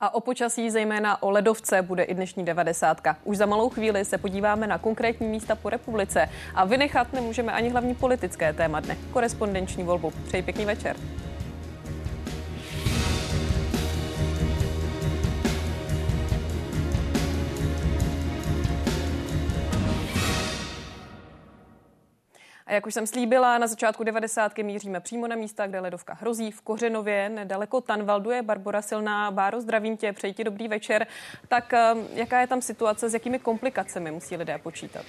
A o počasí, zejména o ledovce, bude i dnešní 90. Už za malou chvíli se podíváme na konkrétní místa po republice a vynechat nemůžeme ani hlavní politické téma dne, korespondenční volbu. Přeji pěkný večer. A jak už jsem slíbila, na začátku 90. míříme přímo na místa, kde ledovka hrozí. V Kořenově, nedaleko Tanvaldu je Barbora Silná. Báro, zdravím tě, přeji ti dobrý večer. Tak eh, jaká je tam situace, s jakými komplikacemi musí lidé počítat?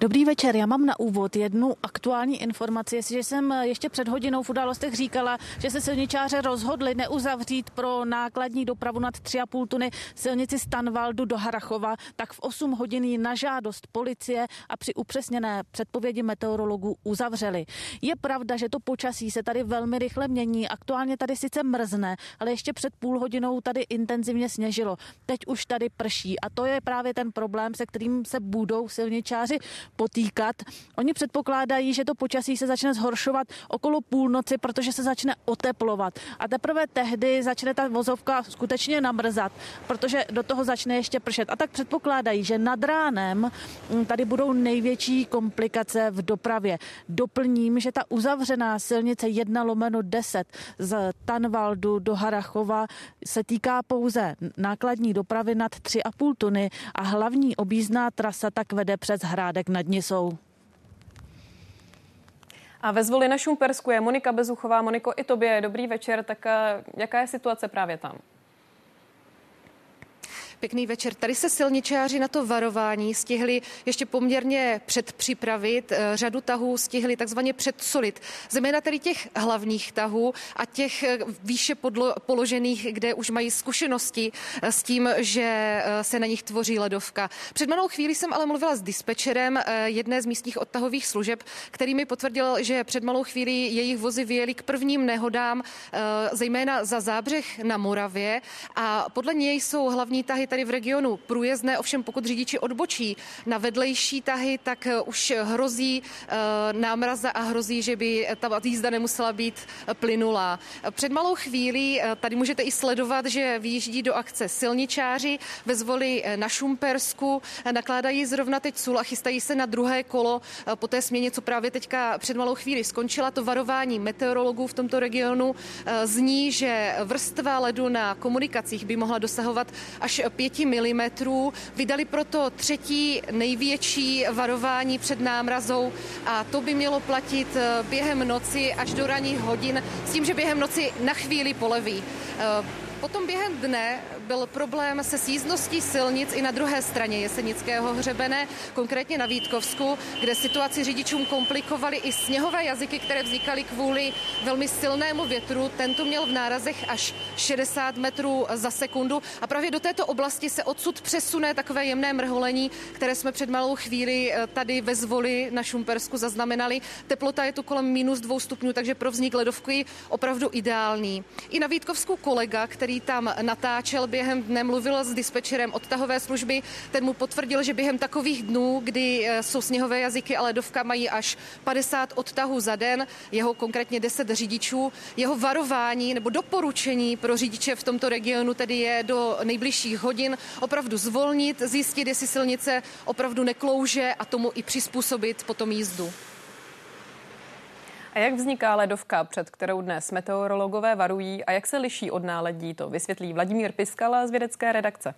Dobrý večer, já mám na úvod jednu aktuální informaci. Jestliže jsem ještě před hodinou v událostech říkala, že se silničáře rozhodli neuzavřít pro nákladní dopravu nad 3,5 tuny silnici Stanvaldu do Harachova, tak v 8 hodin na žádost policie a při upřesněné předpovědi meteorologů uzavřeli. Je pravda, že to počasí se tady velmi rychle mění. Aktuálně tady sice mrzne, ale ještě před půl hodinou tady intenzivně sněžilo. Teď už tady prší a to je právě ten problém, se kterým se budou silničáři potýkat. Oni předpokládají, že to počasí se začne zhoršovat okolo půlnoci, protože se začne oteplovat. A teprve tehdy začne ta vozovka skutečně namrzat, protože do toho začne ještě pršet. A tak předpokládají, že nad ránem mm, tady budou největší komplikace v dopravě. Doplním, že ta uzavřená silnice 1 lomeno 10 z Tanvaldu do Harachova se týká pouze nákladní dopravy nad 3,5 tuny a hlavní objízdná trasa tak vede přes Hrádek nad Nisou. A ve zvoli na Šumpersku je Monika Bezuchová. Moniko, i tobě dobrý večer. Tak eh, jaká je situace právě tam? Pěkný večer. Tady se silničáři na to varování stihli ještě poměrně předpřipravit. Eh, řadu tahů stihli takzvaně předsolit. Zejména tedy těch hlavních tahů a těch eh, výše podlo- položených, kde už mají zkušenosti eh, s tím, že se na nich tvoří ledovka. Před malou chvíli jsem ale mluvila s dispečerem jedné z místních odtahových služeb, který mi potvrdil, že před malou chvíli jejich vozy vyjeli k prvním nehodám, zejména za zábřeh na Moravě a podle něj jsou hlavní tahy tady v regionu průjezdné, ovšem pokud řidiči odbočí na vedlejší tahy, tak eh, už hrozí eh, námraza a hrozí, že by ta jízda nemusela být plynulá. Před malou chvílí eh, tady můžete i sledovat, že vyjíždí do akce silničáři ve zvoli na Šumpersku, nakládají zrovna teď sůl a chystají se na druhé kolo po té směně, co právě teďka před malou chvíli skončila. To varování meteorologů v tomto regionu zní, že vrstva ledu na komunikacích by mohla dosahovat až 5 mm. Vydali proto třetí největší varování před námrazou a to by mělo platit eh, během noci až do ranních hodin s tím, že během noci na chvíli poleví. Eh, potom během dne byl problém se sízností silnic i na druhé straně Jesenického hřebene, konkrétně na Vítkovsku, kde situaci řidičům komplikovaly i sněhové jazyky, které vznikaly kvůli velmi silnému větru. Tento měl v nárazech až 60 metrů za sekundu a právě do této oblasti se odsud přesune takové jemné mrholení, které jsme před malou chvíli eh, tady ve zvoli na Šumpersku zaznamenali. Teplota je tu kolem minus dvou stupňů, takže pro vznik ledovky opravdu ideální. I na Vítkovsku kolega, který tam natáčel, by během dne mluvil s dispečerem odtahové služby. Ten mu potvrdil, že během takových dnů, kdy eh, jsou sněhové jazyky a ledovka, mají až 50 odtahů za den, jeho konkrétně 10 řidičů. Jeho varování nebo doporučení pro řidiče v tomto regionu tedy je do nejbližších hodin opravdu zvolnit, zjistit, jestli silnice opravdu neklouže a tomu i přizpůsobit potom jízdu. A jak vzniká ledovka, před kterou dnes meteorologové varují a jak se liší od náledí, to vysvětlí Vladimír Piskala z vědecké redakce.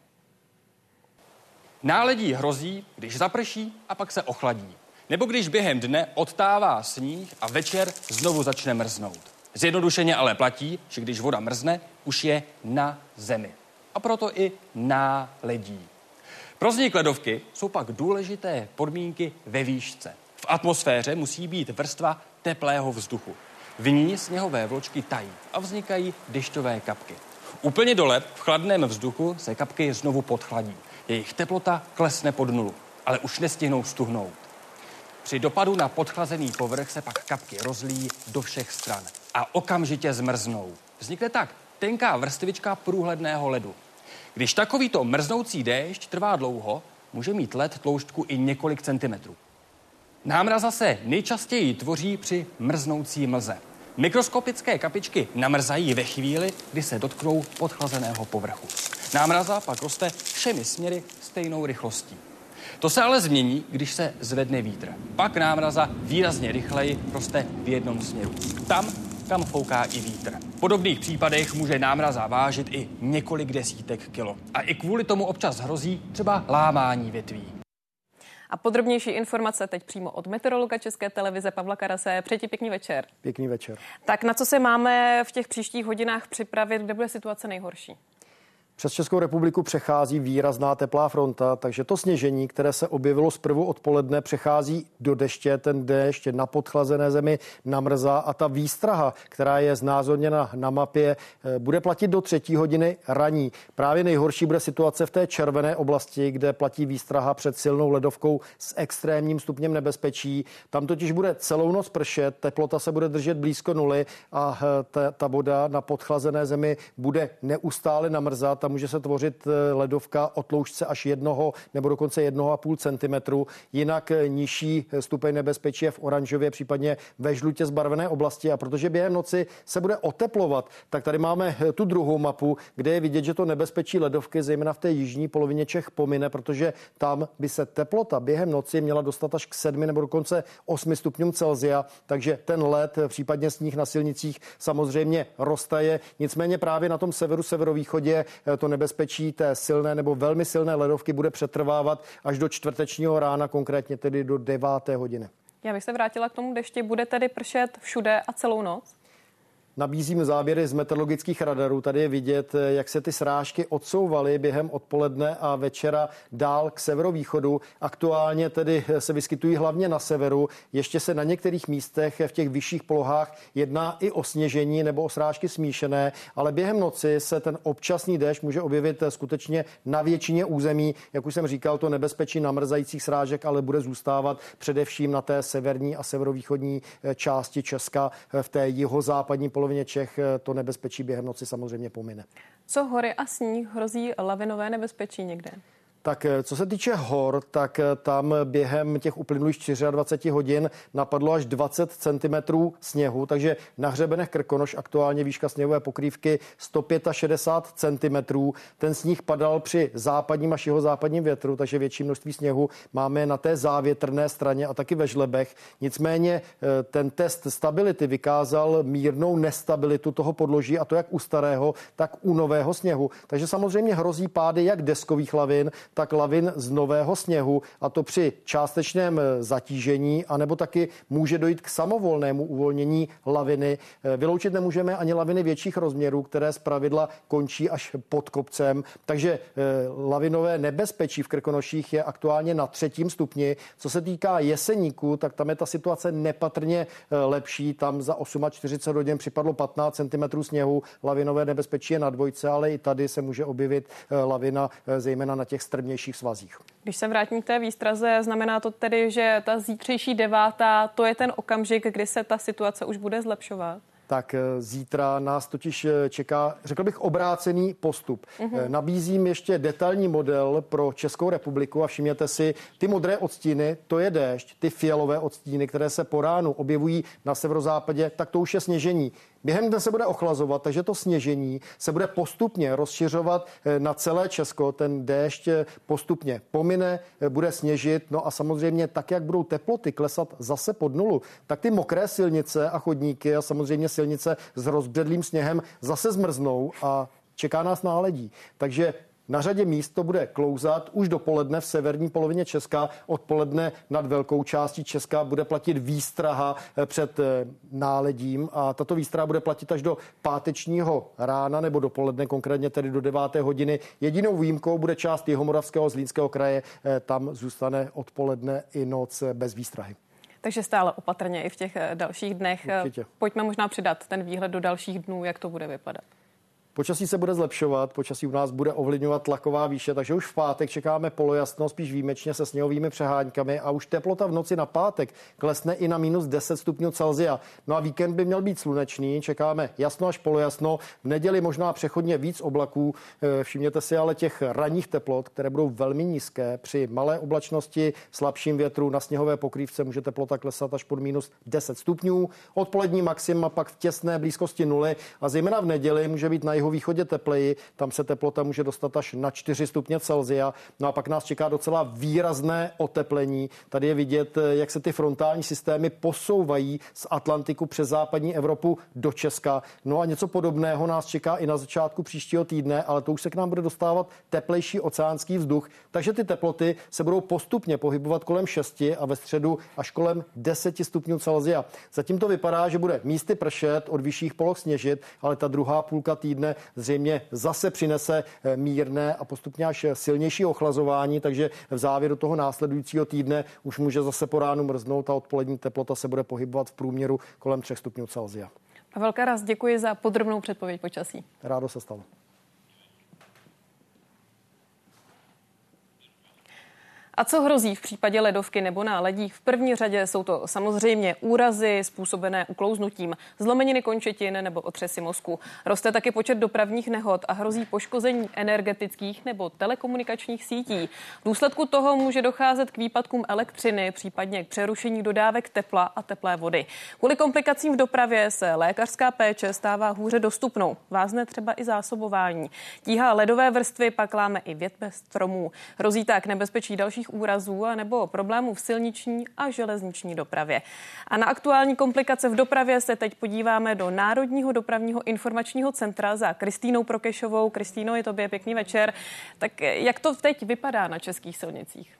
Náledí hrozí, když zaprší a pak se ochladí. Nebo když během dne odtává sníh a večer znovu začne mrznout. Zjednodušeně ale platí, že když voda mrzne, už je na zemi. A proto i náledí. Pro vznik ledovky jsou pak důležité podmínky ve výšce. V atmosféře musí být vrstva teplého vzduchu. V ní sněhové vločky tají a vznikají dešťové kapky. Úplně dole v chladném vzduchu se kapky znovu podchladí. Jejich teplota klesne pod nulu, ale už nestihnou stuhnout. Při dopadu na podchlazený povrch se pak kapky rozlíjí do všech stran a okamžitě zmrznou. Vznikne tak tenká vrstvička průhledného ledu. Když takovýto mrznoucí déšť trvá dlouho, může mít led tloušťku i několik centimetrů. Námraza se nejčastěji tvoří při mrznoucí mlze. Mikroskopické kapičky namrzají ve chvíli, kdy se dotknou podchlazeného povrchu. Námraza pak roste všemi směry stejnou rychlostí. To se ale změní, když se zvedne vítr. Pak námraza výrazně rychleji roste v jednom směru. Tam, kam fouká i vítr. V podobných případech může námraza vážit i několik desítek kilo. A i kvůli tomu občas hrozí třeba lámání větví. A podrobnější informace teď přímo od meteorologa České televize Pavla Karase. Přeji pěkný večer. Pěkný večer. Tak na co se máme v těch příštích hodinách připravit, kde bude situace nejhorší? Přes Českou republiku přechází výrazná teplá fronta, takže to sněžení, které se objevilo zprvu odpoledne, přechází do deště. Ten déšť na podchlazené zemi namrzá a ta výstraha, která je znázorněna na mapě, eh, bude platit do třetí hodiny raní. Právě nejhorší bude situace v té červené oblasti, kde platí výstraha před silnou ledovkou s extrémním stupněm nebezpečí. Tam totiž bude celou noc pršet, teplota se bude držet blízko nuly a eh, ta, ta voda na podchlazené zemi bude neustále namrzat může se tvořit eh, ledovka o tloušťce až jednoho nebo dokonce jednoho a půl centimetru. Jinak eh, nižší eh, stupeň nebezpečí je v oranžově, případně ve žlutě zbarvené oblasti. A protože během noci se bude oteplovat, tak tady máme tu druhou mapu, kde je vidět, že to nebezpečí ledovky, zejména v té jižní polovině Čech, pomine, protože tam by se teplota během noci měla dostat až k 7 nebo dokonce 8 stupňům Celzia. Takže ten led, případně sníh na silnicích samozřejmě roztaje. Nicméně právě na tom severu, severovýchodě to nebezpečí té silné nebo velmi silné ledovky bude přetrvávat až do čtvrtečního rána, konkrétně tedy do deváté hodiny. Já bych se vrátila k tomu dešti. Bude tedy pršet všude a celou noc? Nabízím záběry z meteorologických radarů. Tady je vidět, jak se ty srážky odsouvaly během odpoledne a večera dál k severovýchodu. Aktuálně tedy se vyskytují hlavně na severu. Ještě se na některých místech v těch vyšších polohách jedná i o sněžení nebo o srážky smíšené, ale během noci se ten občasný déšť může objevit skutečně na většině území. Jak už jsem říkal, to nebezpečí namrzajících srážek ale bude zůstávat především na té severní a severovýchodní části Česka v té jihozápadní polovině Čech eh, to nebezpečí během noci samozřejmě pomine. Co hory a sníh hrozí lavinové nebezpečí někde? Tak eh, co se týče hor, tak eh, tam během těch uplynulých 24 hodin napadlo až 20 cm sněhu, takže na hřebenech Krkonoš aktuálně výška sněhové pokrývky 165 cm. Ten sníh padal při západním až jeho západním větru, takže větší množství sněhu máme na té závětrné straně a taky ve žlebech. Nicméně eh, ten test stability vykázal mírnou nestabilitu toho podloží a to jak u starého, tak u nového sněhu. Takže samozřejmě hrozí pády jak deskových lavin, tak lavin z nového sněhu a to při částečném eh, zatížení, anebo taky může dojít k samovolnému uvolnění laviny. Eh, vyloučit nemůžeme ani laviny větších rozměrů, které z pravidla končí až pod kopcem. Takže eh, lavinové nebezpečí v Krkonoších je aktuálně na třetím stupni. Co se týká jeseníku, tak tam je ta situace nepatrně lepší. Tam za 48 hodin připadlo 15 cm sněhu. Lavinové nebezpečí je na dvojce, ale i tady se může objevit lavina, zejména na těch strmě nejjemnějších svazích. Když se vrátím k té výstraze, znamená to tedy, že ta zítřejší devátá, to je ten okamžik, kdy se ta situace už bude zlepšovat? tak eh, zítra nás totiž eh, čeká, řekl bych, obrácený postup. Mm-hmm. Nabízím ještě detailní model pro Českou republiku a všimněte si, ty modré odstíny, to je déšť, ty fialové odstíny, které se po ránu objevují na severozápadě, tak to už je sněžení. Během dne se bude ochlazovat, takže to sněžení se bude postupně rozšiřovat na celé Česko. Ten déšť postupně pomine, bude sněžit. No a samozřejmě tak, jak budou teploty klesat zase pod nulu, tak ty mokré silnice a chodníky a samozřejmě silnice s rozbředlým sněhem zase zmrznou a čeká nás náledí. Takže na řadě míst to bude klouzat už dopoledne v severní polovině Česka, odpoledne nad velkou částí Česka bude platit výstraha eh, před eh, náledím a tato výstraha bude platit až do pátečního rána nebo dopoledne, konkrétně tedy do 9. hodiny. Jedinou výjimkou bude část Jihomoravského Zlínského kraje, eh, tam zůstane odpoledne i noc bez výstrahy. Takže stále opatrně i v těch dalších dnech. Určitě. Pojďme možná přidat ten výhled do dalších dnů, jak to bude vypadat. Počasí se bude zlepšovat, počasí u nás bude ovlivňovat tlaková výše, takže už v pátek čekáme polojasno, spíš výjimečně se sněhovými přeháňkami a už teplota v noci na pátek klesne i na minus 10 stupňů Celzia. No a víkend by měl být slunečný, čekáme jasno až polojasno. V neděli možná přechodně víc oblaků. Eh, všimněte si ale těch ranních teplot, které budou velmi nízké. Při malé oblačnosti, slabším větru na sněhové pokrývce může teplota klesat až pod minus 10 stupňů. Odpolední maxima pak v těsné blízkosti nuly a zejména v neděli může být na jeho východě tepleji. Tam se teplota může dostat až na 4 stupně Celzia. No a pak nás čeká docela výrazné oteplení. Tady je vidět, eh, jak se ty frontální systémy posouvají z Atlantiku přes západní Evropu do Česka. No a něco podobného nás čeká i na začátku příštího týdne, ale to už se k nám bude dostávat teplejší oceánský vzduch, takže ty teploty se budou postupně pohybovat kolem 6 a ve středu až kolem 10 stupňů Celsia. Zatím to vypadá, že bude místy pršet, od vyšších poloh sněžit, ale ta druhá půlka týdne zřejmě zase přinese eh, mírné a postupně až silnější ochlazování, takže v závěru toho následujícího týdne už může zase po ránu mrznout a odpolední teplota se bude pohybovat v průměru kolem 3 stupňů Celsia. Pavel Karas, děkuji za podrobnou předpověď počasí. Rádo se stalo. A co hrozí v případě ledovky nebo náledí? V první řadě jsou to samozřejmě úrazy způsobené uklouznutím, zlomeniny končetin nebo otřesy mozku. Roste taky počet dopravních nehod a hrozí poškození energetických nebo telekomunikačních sítí. V důsledku toho může docházet k výpadkům elektřiny, případně k přerušení dodávek tepla a teplé vody. Kvůli komplikacím v dopravě se lékařská péče stává hůře dostupnou. Vázne třeba i zásobování. Tíha ledové vrstvy pak láme i větve stromů. Hrozí tak nebezpečí dalších úrazů nebo problémů v silniční a železniční dopravě. A na aktuální komplikace v dopravě se teď podíváme do Národního dopravního informačního centra za Kristýnou Prokešovou. Kristýno, je tobě pěkný večer. Tak jak to teď vypadá na českých silnicích?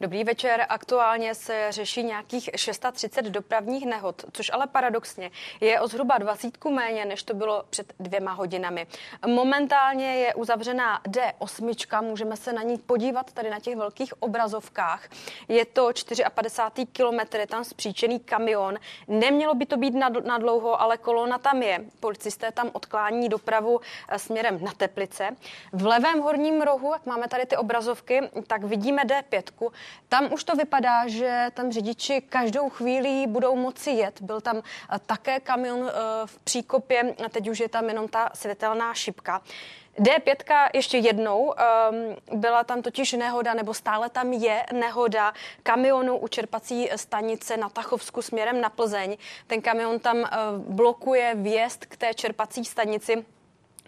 Dobrý večer. Aktuálně se řeší nějakých 630 dopravních nehod, což ale paradoxně je o zhruba 20 méně, než to bylo před dvěma hodinami. Momentálně je uzavřená D8, můžeme se na ní podívat tady na těch velkých obrazovkách. Je to 54 kilometr, je tam zpříčený kamion. Nemělo by to být na, dlouho, ale kolona tam je. Policisté tam odklání dopravu eh, směrem na Teplice. V levém horním rohu, jak máme tady ty obrazovky, tak vidíme D5. Tam už to vypadá, že tam řidiči každou chvíli budou moci jet. Byl tam eh, také kamion eh, v příkopě, teď už je tam jenom ta světelná šipka. D5 ještě jednou, um, byla tam totiž nehoda, nebo stále tam je nehoda kamionu u čerpací stanice na Tachovsku směrem na Plzeň. Ten kamion tam uh, blokuje vjezd k té čerpací stanici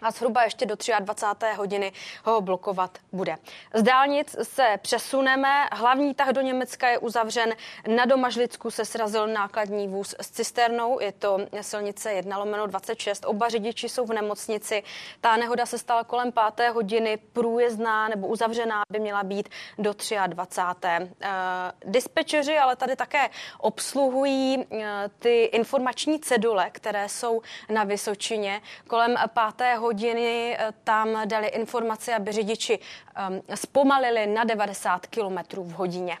a zhruba ještě do 23. hodiny ho blokovat bude. Z dálnic se přesuneme. Hlavní tah do Německa je uzavřen. Na Domažlicku se srazil nákladní vůz s cisternou. Je to silnice 1 lomeno 26. Oba řidiči jsou v nemocnici. Ta nehoda se stala kolem 5. hodiny. Průjezdná nebo uzavřená by měla být do 23. Uh, eh, dispečeři ale tady také obsluhují uh, ty informační cedule, které jsou na Vysočině. Kolem 5. hodiny hodiny eh, tam dali informace, aby řidiči um, zpomalili na 90 km v hodině.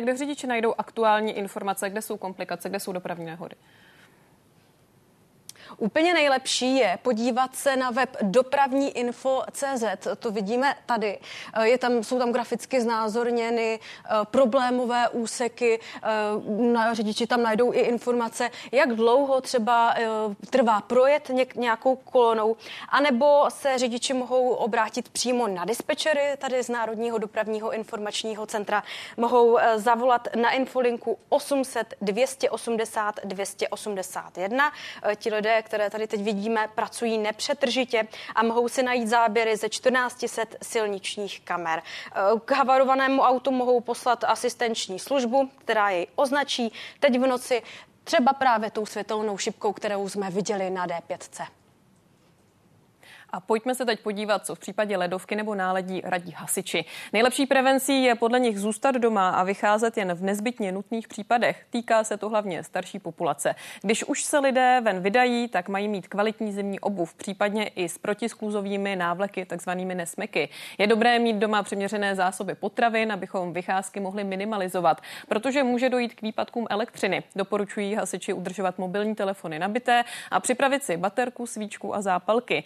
Kde řidiči najdou aktuální informace, kde jsou komplikace, kde jsou dopravní nehody? Úplně nejlepší je podívat se na web dopravní info.cz. To vidíme tady. Eh, je tam, jsou tam graficky znázorněny eh, problémové úseky. Eh, řidiči tam najdou i informace, jak dlouho třeba trvá projet nějakou kolonou, anebo se řidiči mohou obrátit přímo na dispečery tady z Národního dopravního informačního centra. Mohou zavolat na infolinku 800 280 281. Ti lidé, které tady teď vidíme, pracují nepřetržitě a mohou si najít záběry ze 1400 silničních kamer. K havarovanému autu mohou poslat asistenční službu, která jej označí teď v noci třeba právě tou světelnou šipkou, kterou jsme viděli na D5. A pojďme se teď podívat, co v případě ledovky nebo náledí radí hasiči. Nejlepší prevencí je podle nich zůstat doma a vycházet jen v nezbytně nutných případech. Týká se to hlavně starší populace. Když už se lidé ven vydají, tak mají mít kvalitní zimní obuv, případně i s protiskluzovými návleky, takzvanými nesmeky. Je dobré mít doma přiměřené zásoby potravin, abychom vycházky mohli minimalizovat, protože může dojít k výpadkům elektřiny. Doporučují hasiči udržovat mobilní telefony nabité a připravit si baterku, svíčku a zápalky.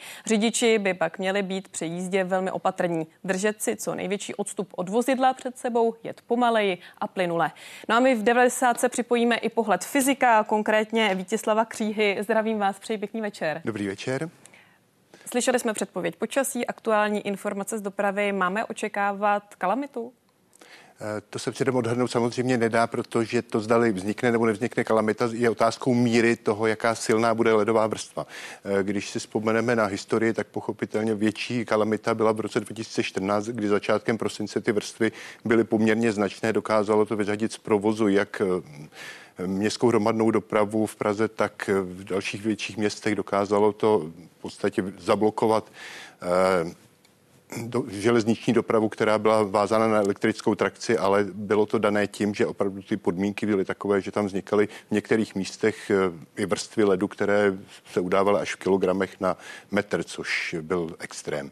Řidiči by pak měli být při jízdě velmi opatrní, držet si co největší odstup od vozidla před sebou, jet pomaleji a plynule. No a my v 90 se připojíme i pohled fyzika, konkrétně Vítězslava Kříhy. Zdravím vás, přeji pěkný večer. Dobrý večer. Slyšeli jsme předpověď počasí, aktuální informace z dopravy. Máme očekávat kalamitu? Eh, to se předem odhadnout samozřejmě nedá, protože to zdali vznikne nebo nevznikne kalamita je otázkou míry toho, jaká silná bude ledová vrstva. Eh, když si vzpomeneme na historii, tak pochopitelně větší kalamita byla v roce 2014, kdy začátkem prosince ty vrstvy byly poměrně značné, dokázalo to vyřadit z provozu jak eh, městskou hromadnou dopravu v Praze, tak v dalších větších městech dokázalo to v podstatě zablokovat do, železniční dopravu, která byla vázána na elektrickou trakci, ale bylo to dané tím, že opravdu ty podmínky byly takové, že tam vznikaly v některých místech eh, i vrstvy ledu, které se udávaly až v kilogramech na metr, což byl extrém.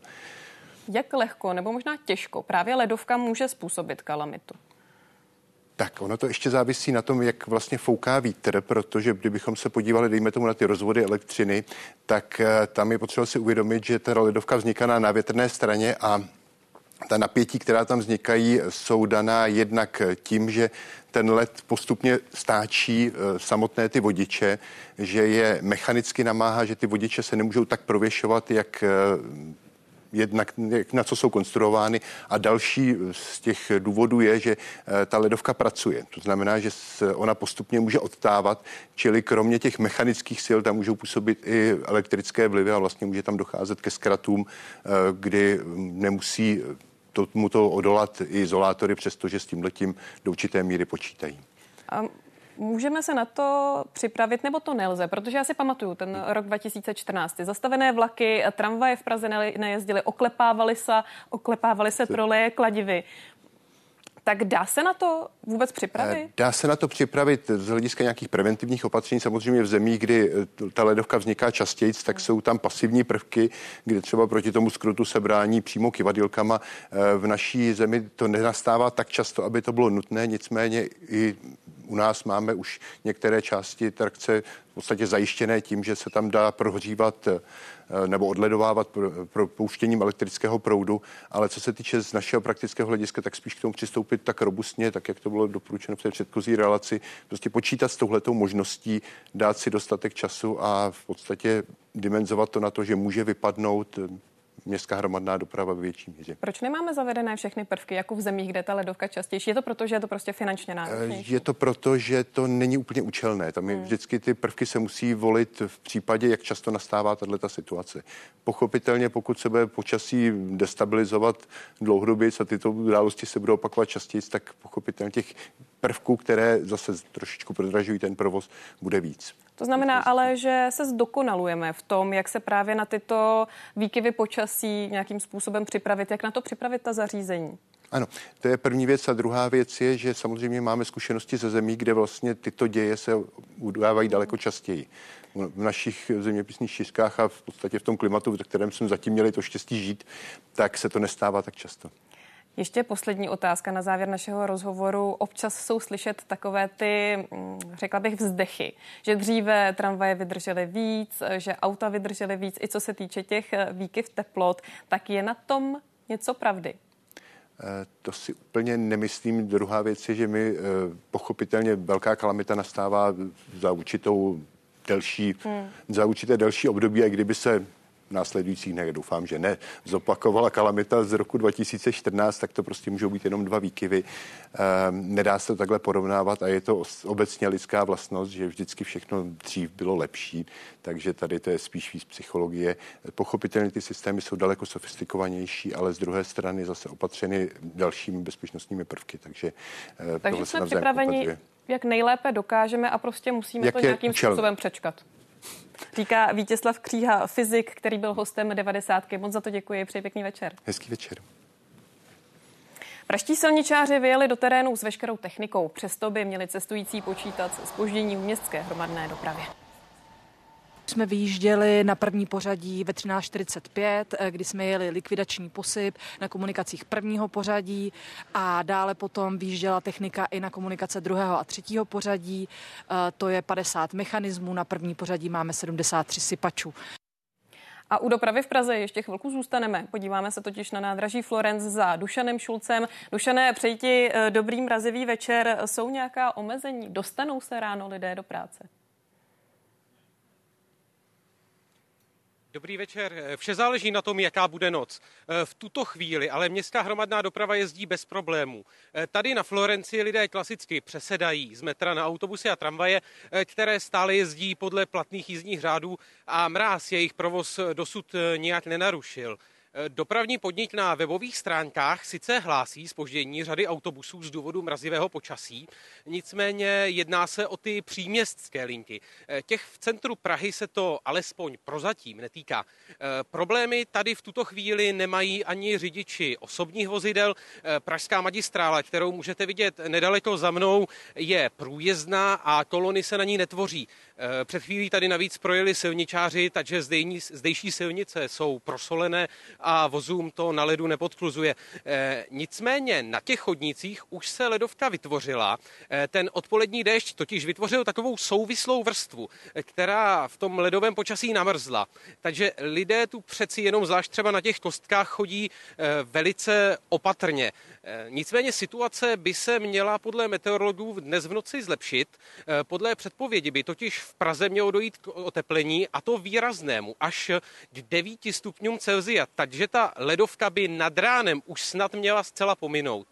Jak lehko nebo možná těžko právě ledovka může způsobit kalamitu? Tak ono to ještě závisí na tom, jak vlastně fouká vítr, protože kdybychom se podívali, dejme tomu na ty rozvody elektřiny, tak eh, tam je potřeba si uvědomit, že ta ledovka vzniká na větrné straně a ta napětí, která tam vznikají, jsou daná jednak tím, že ten led postupně stáčí eh, samotné ty vodiče, že je mechanicky namáhá, že ty vodiče se nemůžou tak prověšovat, jak eh, jednak na co jsou konstruovány a další z těch důvodů je, že eh, ta ledovka pracuje. To znamená, že ona postupně může odtávat, čili kromě těch mechanických sil tam můžou působit i elektrické vlivy a vlastně může tam docházet ke zkratům, eh, kdy nemusí tomuto odolat i izolátory, přestože s tímhletím do určité míry počítají. Můžeme se na to připravit, nebo to nelze? Protože já si pamatuju ten rok 2014. Zastavené vlaky, tramvaje v Praze nejezdily, oklepávaly se, oklepávaly se troleje, kladivy. Tak dá se na to vůbec připravit? Eh, dá se na to připravit z hlediska nějakých preventivních opatření. Samozřejmě v zemích, kdy eh, ta ledovka vzniká častěji, tak jsou tam pasivní prvky, kde třeba proti tomu skrutu se brání přímo kivadilkama. Eh, v naší zemi to nenastává tak často, aby to bylo nutné, nicméně i u nás máme už některé části trakce v podstatě zajištěné tím, že se tam dá prohřívat eh, nebo odledovávat propouštěním elektrického proudu, ale co se týče z našeho praktického hlediska, tak spíš k tomu přistoupit tak robustně, tak jak to bylo doporučeno v té předchozí relaci, prostě počítat s touhletou možností, dát si dostatek času a v podstatě dimenzovat to na to, že může vypadnout městská hromadná doprava ve větší míře. Proč nemáme zavedené všechny prvky, jako v zemích, kde ta ledovka častější? Je to proto, že je to prostě finančně náročnější? Je to proto, že to není úplně účelné. Tam je, hmm. vždycky ty prvky se musí volit v případě, jak často nastává tato situace. Pochopitelně, pokud se bude počasí destabilizovat dlouhodobě a tyto události se budou opakovat častěji, tak pochopitelně těch prvků, které zase trošičku prodražují ten provoz, bude víc. To znamená ale, že se zdokonalujeme v tom, jak se právě na tyto výkyvy počasí nějakým způsobem připravit, jak na to připravit ta zařízení. Ano, to je první věc. A druhá věc je, že samozřejmě máme zkušenosti ze zemí, kde vlastně tyto děje se udávají daleko častěji. V našich zeměpisných šiskách a v podstatě v tom klimatu, v kterém jsme zatím měli to štěstí žít, tak se to nestává tak často. Ještě poslední otázka na závěr našeho rozhovoru. Občas jsou slyšet takové ty, mm, řekla bych, vzdechy, že dříve tramvaje vydržely víc, že auta vydržely víc, i co se týče těch eh, výkyv teplot, tak je na tom něco pravdy? Eh, to si úplně nemyslím. Druhá věc je, že mi eh, pochopitelně velká kalamita nastává za určitou delší, hmm. za určité delší období a kdyby se následujících dnech, doufám, že ne, zopakovala kalamita z roku 2014, tak to prostě můžou být jenom dva výkyvy. Ehm, nedá se to takhle porovnávat a je to obecně lidská vlastnost, že vždycky všechno dřív bylo lepší, takže tady to je spíš víc psychologie. Pochopitelně ty systémy jsou daleko sofistikovanější, ale z druhé strany zase opatřeny dalšími bezpečnostními prvky, takže eh, takže jsme připraveni, jak nejlépe dokážeme a prostě musíme jak to nějakým účel. způsobem přečkat. Říká Vítězslav Kříha, fyzik, který byl hostem 90. Moc za to děkuji, přeji pěkný večer. Hezký večer. Praští silničáři vyjeli do terénu s veškerou technikou, přesto by měli cestující počítat se spožděním v městské hromadné dopravě. Jsme vyjížděli na první pořadí ve 13.45, eh, kdy jsme jeli likvidační posyp na komunikacích prvního pořadí a dále potom vyjížděla technika i na komunikace druhého a třetího pořadí. Eh, to je 50 mechanismů, na první pořadí máme 73 sypačů. A u dopravy v Praze ještě chvilku zůstaneme. Podíváme se totiž na nádraží Florence za Dušanem Šulcem. Dušané, přeji ti eh, dobrý mrazivý večer. Jsou nějaká omezení? Dostanou se ráno lidé do práce? Dobrý večer. Vše záleží na tom, jaká bude noc. V tuto chvíli ale městská hromadná doprava jezdí bez problémů. Tady na Florenci lidé klasicky přesedají z metra na autobusy a tramvaje, které stále jezdí podle platných jízdních řádů a mráz jejich provoz dosud nijak nenarušil. Dopravní podnik na webových stránkách sice hlásí spoždění řady autobusů z důvodu mrazivého počasí, nicméně jedná se o ty příměstské linky. Těch v centru Prahy se to alespoň prozatím netýká. Problémy tady v tuto chvíli nemají ani řidiči osobních vozidel. Pražská magistrála, kterou můžete vidět nedaleko za mnou, je průjezdná a kolony se na ní netvoří. Před chvílí tady navíc projeli silničáři, takže zdejší silnice jsou prosolené a vozům to na ledu nepodkluzuje. E, nicméně na těch chodnících už se ledovka vytvořila. E, ten odpolední déšť totiž vytvořil takovou souvislou vrstvu, která v tom ledovém počasí namrzla. Takže lidé tu přeci jenom zvlášť třeba na těch kostkách chodí velice opatrně. Nicméně situace by se měla podle meteorologů dnes v noci zlepšit. Podle předpovědi by totiž v Praze mělo dojít k oteplení a to výraznému až k 9 stupňům Celzia. Takže ta ledovka by nad ránem už snad měla zcela pominout.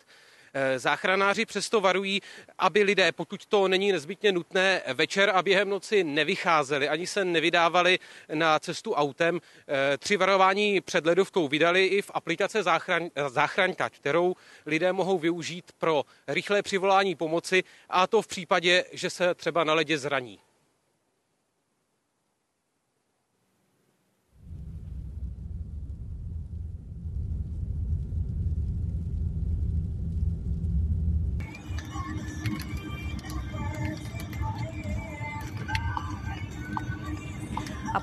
Eh, záchranáři přesto varují, aby lidé, pokud to není nezbytně nutné, večer a během noci nevycházeli, ani se nevydávali na cestu autem. Eh, tři varování před ledovkou vydali i v aplikace záchran, záchranka, kterou lidé mohou využít pro rychlé přivolání pomoci a to v případě, že se třeba na ledě zraní.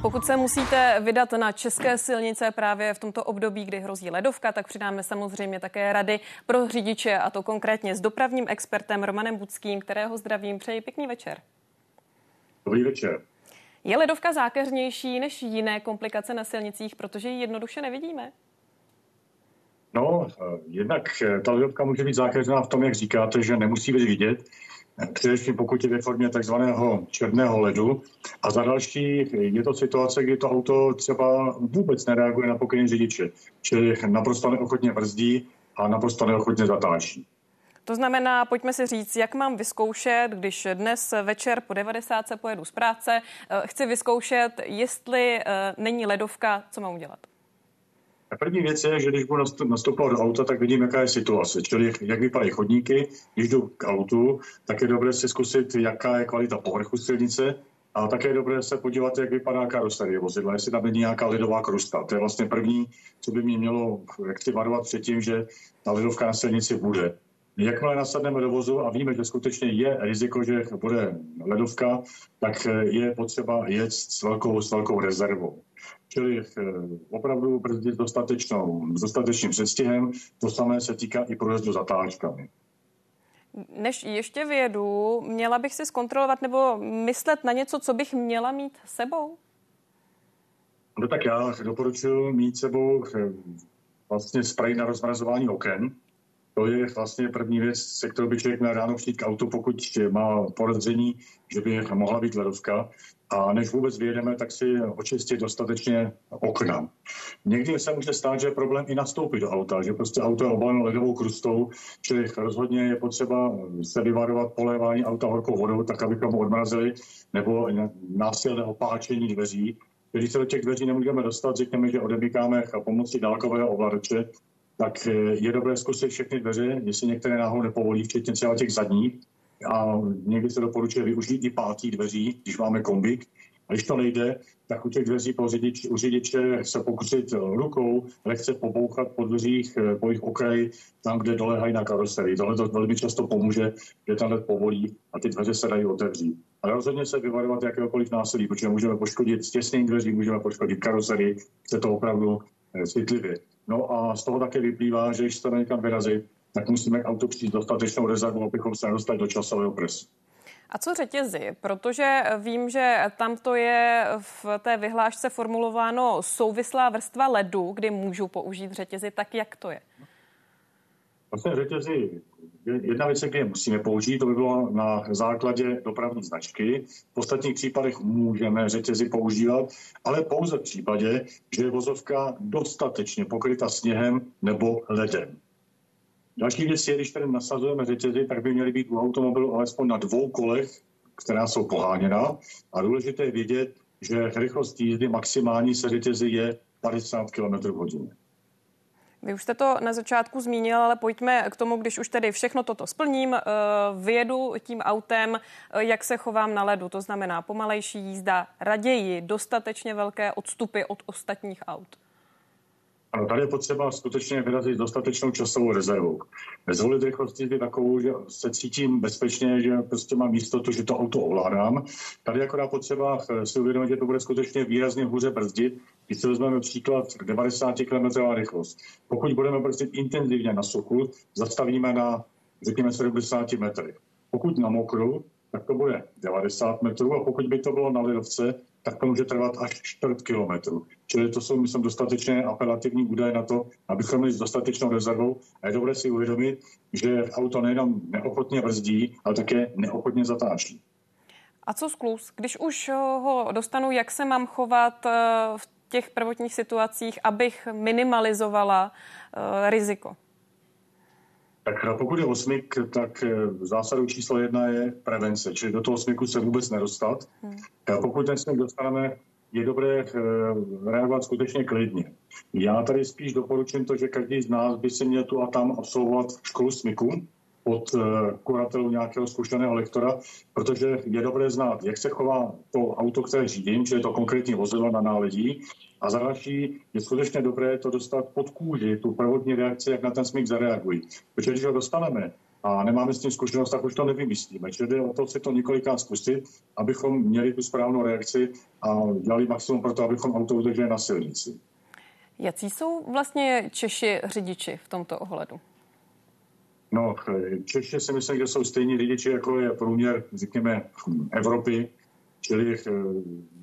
Pokud se musíte vydat na české silnice právě v tomto období, kdy hrozí ledovka, tak přidáme samozřejmě také rady pro řidiče, a to konkrétně s dopravním expertem Romanem Budským, kterého zdravím. Přeji pěkný večer. Dobrý večer. Je ledovka zákeřnější než jiné komplikace na silnicích, protože ji jednoduše nevidíme? No, eh, jednak eh, ta ledovka může být zákeřná v tom, jak říkáte, že nemusí být vidět, především pokud je ve formě takzvaného černého ledu. A za další je to situace, kdy to auto třeba vůbec nereaguje na pokyny řidiče, čili naprosto neochotně brzdí a naprosto neochotně zatáčí. To znamená, pojďme si říct, jak mám vyzkoušet, když dnes večer po 90 pojedu z práce, eh, chci vyzkoušet, jestli eh, není ledovka, co mám udělat? A první věc je, že když budu nastupovat do auta, tak vidím, jaká je situace, čili jak vypadají chodníky. Když jdu k autu, tak je dobré si zkusit, jaká je kvalita povrchu silnice, a také je dobré se podívat, jak vypadá karoserie vozidla, jestli tam není nějaká lidová krusta. To je vlastně první, co by mě mělo jak si varovat před tím, že ta lidovka na silnici bude. Jakmile nasadneme do vozu a víme, že skutečně je riziko, že bude ledovka, tak je potřeba jet s velkou, s velkou rezervou. Čili eh, opravdu brzdit dostatečnou, dostatečným předstihem. To samé se týká i projezdu zatáčkami. Než ještě vyjedu, měla bych si zkontrolovat nebo myslet na něco, co bych měla mít sebou? No tak já doporučuji mít sebou eh, vlastně spray na rozmrazování oken, to je vlastně první věc, se kterou by člověk měl ráno přijít k autu, pokud má podezření, že by mohla být ledovka. A než vůbec vyjedeme, tak si očistit dostatečně okna. Někdy se může stát, že je problém i nastoupit do auta, že prostě auto je obaleno ledovou krustou, čili rozhodně je potřeba se vyvarovat polévání auta horkou vodou, tak abychom ho odmrazili, nebo násilné opáčení dveří. Když se do těch dveří nemůžeme dostat, řekněme, že odemykáme pomocí dálkového ovladače, tak je dobré zkusit všechny dveře, jestli některé náhodou nepovolí, včetně třeba těch zadních. A někdy se doporučuje využít i pátý dveří, když máme kombik, A když to nejde, tak u těch dveří po řidič, u řidiče se pokusit rukou lehce pobouchat po dveřích, po jejich okraji, tam, kde dolehají na karoserii. Tohle to velmi často pomůže, že tam povolí a ty dveře se dají otevřít. Ale rozhodně se vyvarovat jakéhokoliv násilí, protože můžeme poškodit stěsnění dveří, můžeme poškodit karoserii, chce to opravdu citlivě. No a z toho také vyplývá, že když chceme někam vyrazit, tak musíme k auto přijít dostatečnou rezervu, abychom se nedostali do časového presu. A co řetězy? Protože vím, že tam to je v té vyhlášce formulováno souvislá vrstva ledu, kdy můžu použít řetězy, tak jak to je? Vlastně řetězy, jedna věc, kde musíme použít, to by bylo na základě dopravní značky. V ostatních případech můžeme řetězy používat, ale pouze v případě, že je vozovka dostatečně pokryta sněhem nebo ledem. Další věc je, když tady nasazujeme řetězy, tak by měly být u automobilu alespoň na dvou kolech, která jsou poháněna. A důležité je vědět, že rychlost jízdy maximální se řetězy je 50 km h Vy už jste to na začátku zmínil, ale pojďme k tomu, když už tedy všechno toto splním, eh, vyjedu tím autem, eh, jak se chovám na ledu, to znamená pomalejší jízda, raději dostatečně velké odstupy od ostatních aut. Ano, tady je potřeba skutečně vyrazit dostatečnou časovou rezervu. Zvolit rychlost je takovou, že se cítím bezpečně, že prostě mám jistotu, že to auto ovládám. Tady akorát potřeba eh, si uvědomit, že to bude skutečně výrazně hůře brzdit, když si vezmeme příklad 90 km rychlost. Pokud budeme brzdit intenzivně na suchu, zastavíme na, řekněme, 70 metry. Pokud na mokru, tak to bude 90 metrů a pokud by to bylo na ledovce, tak to může trvat až čtvrt kilometru. Čili to jsou, myslím, dostatečné apelativní údaje na to, abychom měli s dostatečnou rezervou. A je dobré si uvědomit, že auto nejenom neochotně brzdí, ale také neochotně zatáčí. A co sklus? Když už ho dostanu, jak se mám chovat eh, v těch prvotních situacích, abych minimalizovala eh, riziko? Tak pokud je osmik, tak eh, zásadou číslo jedna je prevence, čili do toho osmiku se vůbec nedostat. Hmm. Pokud ten smik dostaneme, je dobré eh, reagovat skutečně klidně. Já tady spíš doporučím to, že každý z nás by si měl tu a tam absolvovat školu smyku od eh, kuratelů nějakého zkušeného lektora, protože je dobré znát, jak se chová to auto, které řídím, čili to konkrétní vozidlo na náledí, a za další je skutečně dobré to dostat pod kůži, tu prvotní reakci, jak na ten smyk zareagují. Protože když ho dostaneme a nemáme s tím zkušenost, tak už to nevymyslíme. Čili jde o to si to několikrát zkusit, abychom měli tu správnou reakci a dělali maximum pro to, abychom auto udrželi na silnici. Jaký jsou vlastně Češi řidiči v tomto ohledu? No, Češi si myslím, že jsou stejní řidiči, jako je průměr, řekněme, Evropy. Čili eh,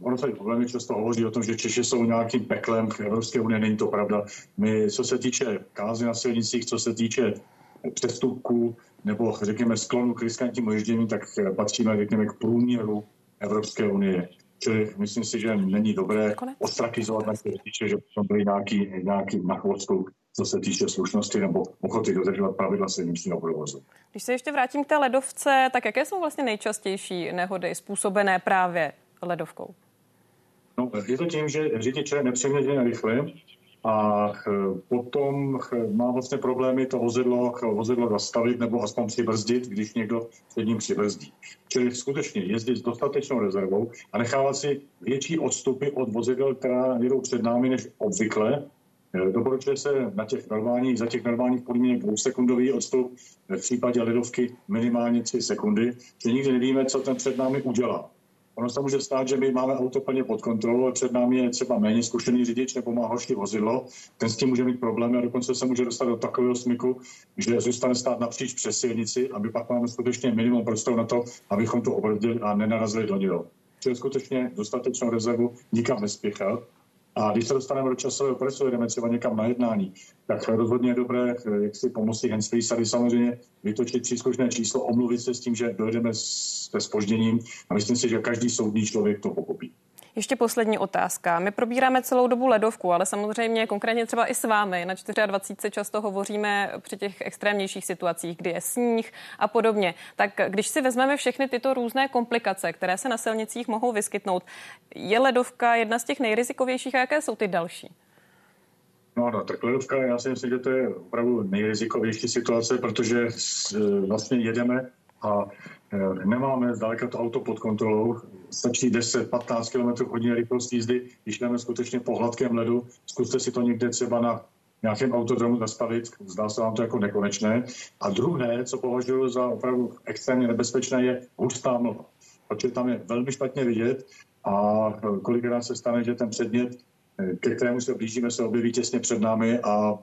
ono se velmi často hovoří o tom, že Češi jsou nějakým peklem v Evropské unie, není to pravda. My, co se týče kázy na silnicích, co se týče přestupků nebo řekněme sklonu k riskantnímu ježdění, tak eh, patříme řekněme k průměru Evropské unie. Čili myslím si, že není dobré ostrakizovat na týče, že byli nějaký, nějaký na chvostu, co se týče slušnosti nebo ochoty dodržovat pravidla silničního provozu. Když se ještě vrátím k té ledovce, tak jaké jsou vlastně nejčastější nehody způsobené právě ledovkou? No, je to tím, že řidič je nepřiměřeně rychle a eh, potom eh, má vlastně problémy to vozidlo, vozidlo zastavit nebo aspoň přibrzdit, když někdo před ním přibrzdí. Čili skutečně jezdit s dostatečnou rezervou a nechávat si větší odstupy od vozidel, která jedou před námi než obvykle. Eh, doporučuje se na těch normálních, za těch normálních podmínek dvousekundový odstup, v případě ledovky minimálně 3 sekundy, že nikdy nevíme, co ten před námi udělá. Ono se může stát, že my máme auto plně pod kontrolou a před námi je třeba méně zkušený řidič nebo má horší vozidlo. Ten s tím může mít problémy a dokonce se může dostat do takového smyku, že zůstane stát napříč přes silnici, aby pak máme skutečně minimum prostoru na to, abychom to obrzdili a nenarazili do něho. Čili skutečně dostatečnou rezervu nikam nespěchat a když se dostaneme do časového presu, jdeme třeba někam na jednání, tak rozhodně je dobré, jak si pomocí handsfree sady samozřejmě vytočit příslušné číslo, omluvit se s tím, že dojdeme se spožděním a myslím si, že každý soudný člověk to pochopí. Ještě poslední otázka. My probíráme celou dobu ledovku, ale samozřejmě konkrétně třeba i s vámi. Na 24 často hovoříme při těch extrémnějších situacích, kdy je sníh a podobně. Tak když si vezmeme všechny tyto různé komplikace, které se na silnicích mohou vyskytnout, je ledovka jedna z těch nejrizikovějších a jaké jsou ty další? No, no, tak ledovka, já si myslím, že to je opravdu nejrizikovější situace, protože vlastně jedeme a Eh, nemáme zdaleka to auto pod kontrolou. Stačí 10-15 km hodině rychlost jízdy, když jdeme skutečně po hladkém ledu. Zkuste si to někde třeba na nějakém autodromu zastavit, zdá se vám to jako nekonečné. A druhé, co považuji za opravdu extrémně nebezpečné, je hustá mlha. Protože tam je velmi špatně vidět a kolikrát se stane, že ten předmět, ke kterému se blížíme, se objeví těsně před námi a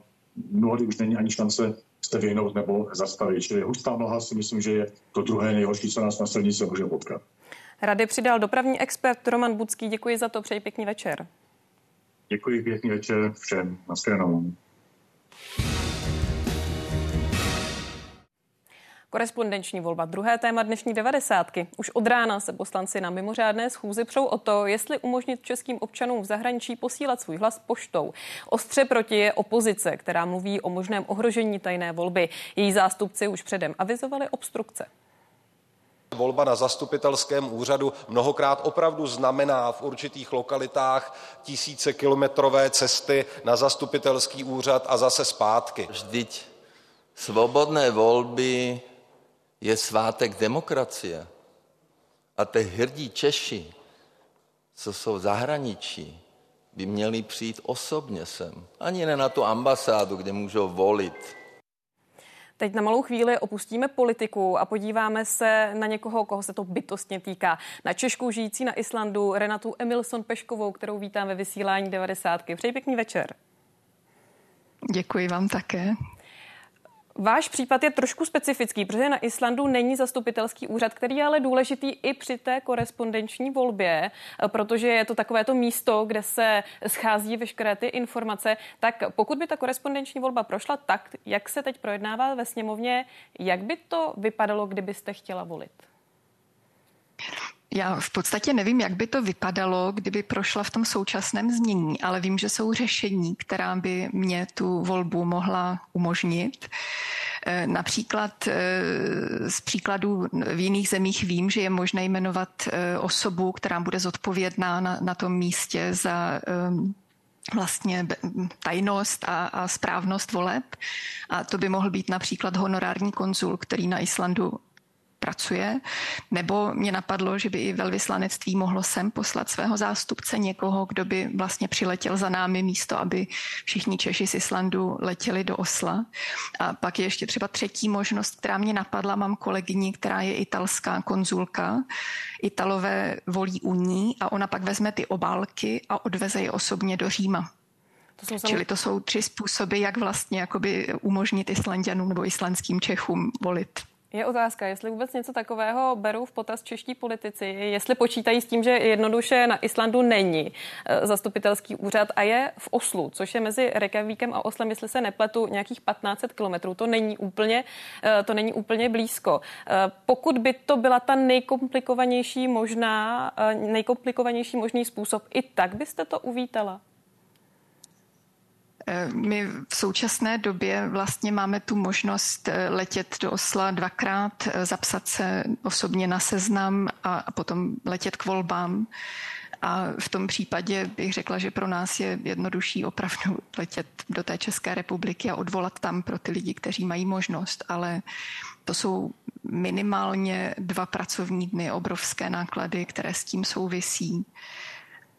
mnohdy už není ani šance se vyhnout nebo zastavit. Čili hustá mlha si myslím, že je to druhé nejhorší, co nás na silnici může potkat. Rady přidal dopravní expert Roman Budský. Děkuji za to, přeji pěkný večer. Děkuji, pěkný večer všem. Naschledanou. Korespondenční volba. Druhé téma dnešní devadesátky. Už od rána se poslanci na mimořádné schůzi přou o to, jestli umožnit českým občanům v zahraničí posílat svůj hlas poštou. Ostře proti je opozice, která mluví o možném ohrožení tajné volby. Její zástupci už předem avizovali obstrukce. Volba na zastupitelském úřadu mnohokrát opravdu znamená v určitých lokalitách tisíce kilometrové cesty na zastupitelský úřad a zase zpátky. Vždyť svobodné volby je svátek demokracie. A ty hrdí Češi, co jsou v zahraničí, by měli přijít osobně sem. Ani ne na tu ambasádu, kde můžou volit. Teď na malou chvíli opustíme politiku a podíváme se na někoho, koho se to bytostně týká. Na Češku žijící na Islandu Renatu Emilson Peškovou, kterou vítám ve vysílání 90. Přeji pěkný večer. Děkuji vám také. Váš případ je trošku specifický, protože na Islandu není zastupitelský úřad, který je ale důležitý i při té korespondenční volbě, protože je to takovéto místo, kde se schází veškeré ty informace. Tak pokud by ta korespondenční volba prošla tak, jak se teď projednává ve sněmovně, jak by to vypadalo, kdybyste chtěla volit? Já v podstatě nevím, jak by to vypadalo, kdyby prošla v tom současném znění, ale vím, že jsou řešení, která by mě tu volbu mohla umožnit. Eh, například eh, z příkladů v jiných zemích vím, že je možné jmenovat eh, osobu, která bude zodpovědná na, na tom místě za ehm, vlastně tajnost a, a správnost voleb. A to by mohl být například honorární konzul, který na Islandu pracuje, nebo mě napadlo, že by i velvyslanectví mohlo sem poslat svého zástupce, někoho, kdo by vlastně přiletěl za námi místo, aby všichni Češi z Islandu letěli do Osla. A pak je ještě třeba třetí možnost, která mě napadla. Mám kolegyni, která je italská konzulka. Italové volí u ní a ona pak vezme ty obálky a odveze je osobně do Říma. To jsou Čili to jsou tři způsoby, jak vlastně jakoby umožnit Islandianům nebo islandským Čechům volit. Je otázka, jestli vůbec něco takového berou v potaz čeští politici, jestli počítají s tím, že jednoduše na Islandu není eh, zastupitelský úřad a je v Oslu, což je mezi Reykjavíkem a Oslem, jestli se nepletu, nějakých 1500 kilometrů. To není úplně, eh, to není úplně blízko. Eh, pokud by to byla ta nejkomplikovanější možná, nejkomplikovanější možný způsob, i tak byste to uvítala? My v současné době vlastně máme tu možnost eh, letět do Osla dvakrát, eh, zapsat se osobně na seznam a, potom letět k volbám. A v tom případě bych řekla, že pro nás je jednodušší opravdu letět do té České republiky a odvolat tam pro ty lidi, kteří mají možnost. Ale to jsou minimálně dva pracovní dny, obrovské náklady, které s tím souvisí.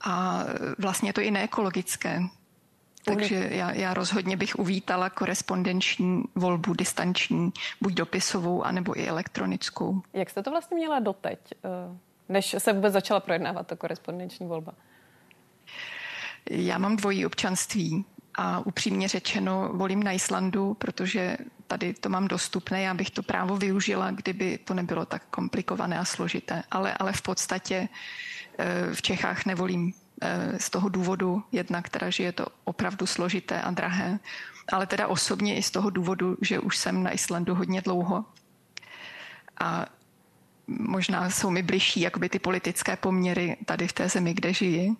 A vlastně je to i neekologické, takže já, já rozhodně bych uvítala korespondenční volbu distanční, buď dopisovou, anebo i elektronickou. Jak jste to vlastně měla doteď, eh, než se vůbec začala projednávat ta korespondenční volba? Já mám dvojí občanství a upřímně řečeno volím na Islandu, protože tady to mám dostupné. Já bych to právo využila, kdyby to nebylo tak komplikované a složité. Ale, ale v podstatě eh, v Čechách nevolím z toho důvodu, jednak teda, že je to opravdu složité a drahé, ale teda osobně i z toho důvodu, že už jsem na Islandu hodně dlouho a možná jsou mi bližší jakoby ty politické poměry tady v té zemi, kde žiji.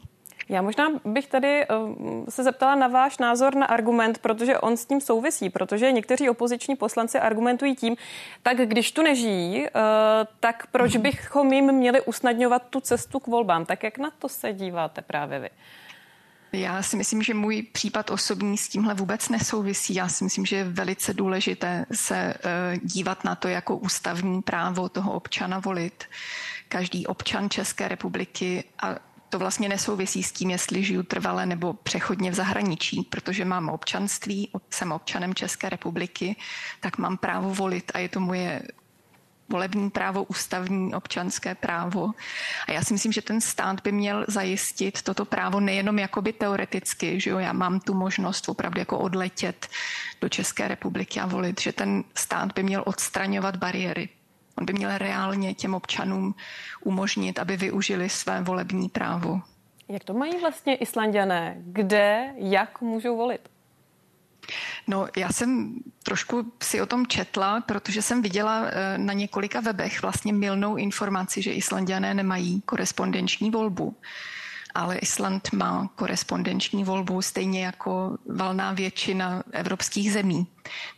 Já možná bych tady eh, se zeptala na váš názor na argument, protože on s tím souvisí, protože někteří opoziční poslanci argumentují tím, tak když tu nežijí, eh, tak proč mhm. bychom jim měli usnadňovat tu cestu k volbám? Tak jak na to se díváte právě vy? Já si myslím, že můj případ osobní s tímhle vůbec nesouvisí. Já si myslím, že je velice důležité se eh, dívat na to jako ústavní právo toho občana volit. každý občan České republiky a to vlastně nesouvisí s tím, jestli žiju trvale nebo přechodně v zahraničí, protože mám občanství, jsem občanem České republiky, tak mám právo volit a je to moje volební právo, ústavní občanské právo. A já si myslím, že ten stát by měl zajistit toto právo nejenom jakoby teoreticky, že jo, já mám tu možnost opravdu jako odletět do České republiky a volit, že ten stát by měl odstraňovat bariéry. On by měl reálně těm občanům umožnit, aby využili své volební právo. Jak to mají vlastně Islandiané? Kde, jak můžou volit? No, já jsem trošku si o tom četla, protože jsem viděla eh, na několika webech vlastně milnou informaci, že Islandiané nemají korespondenční volbu. Ale Island má korespondenční volbu stejně jako valná většina evropských zemí.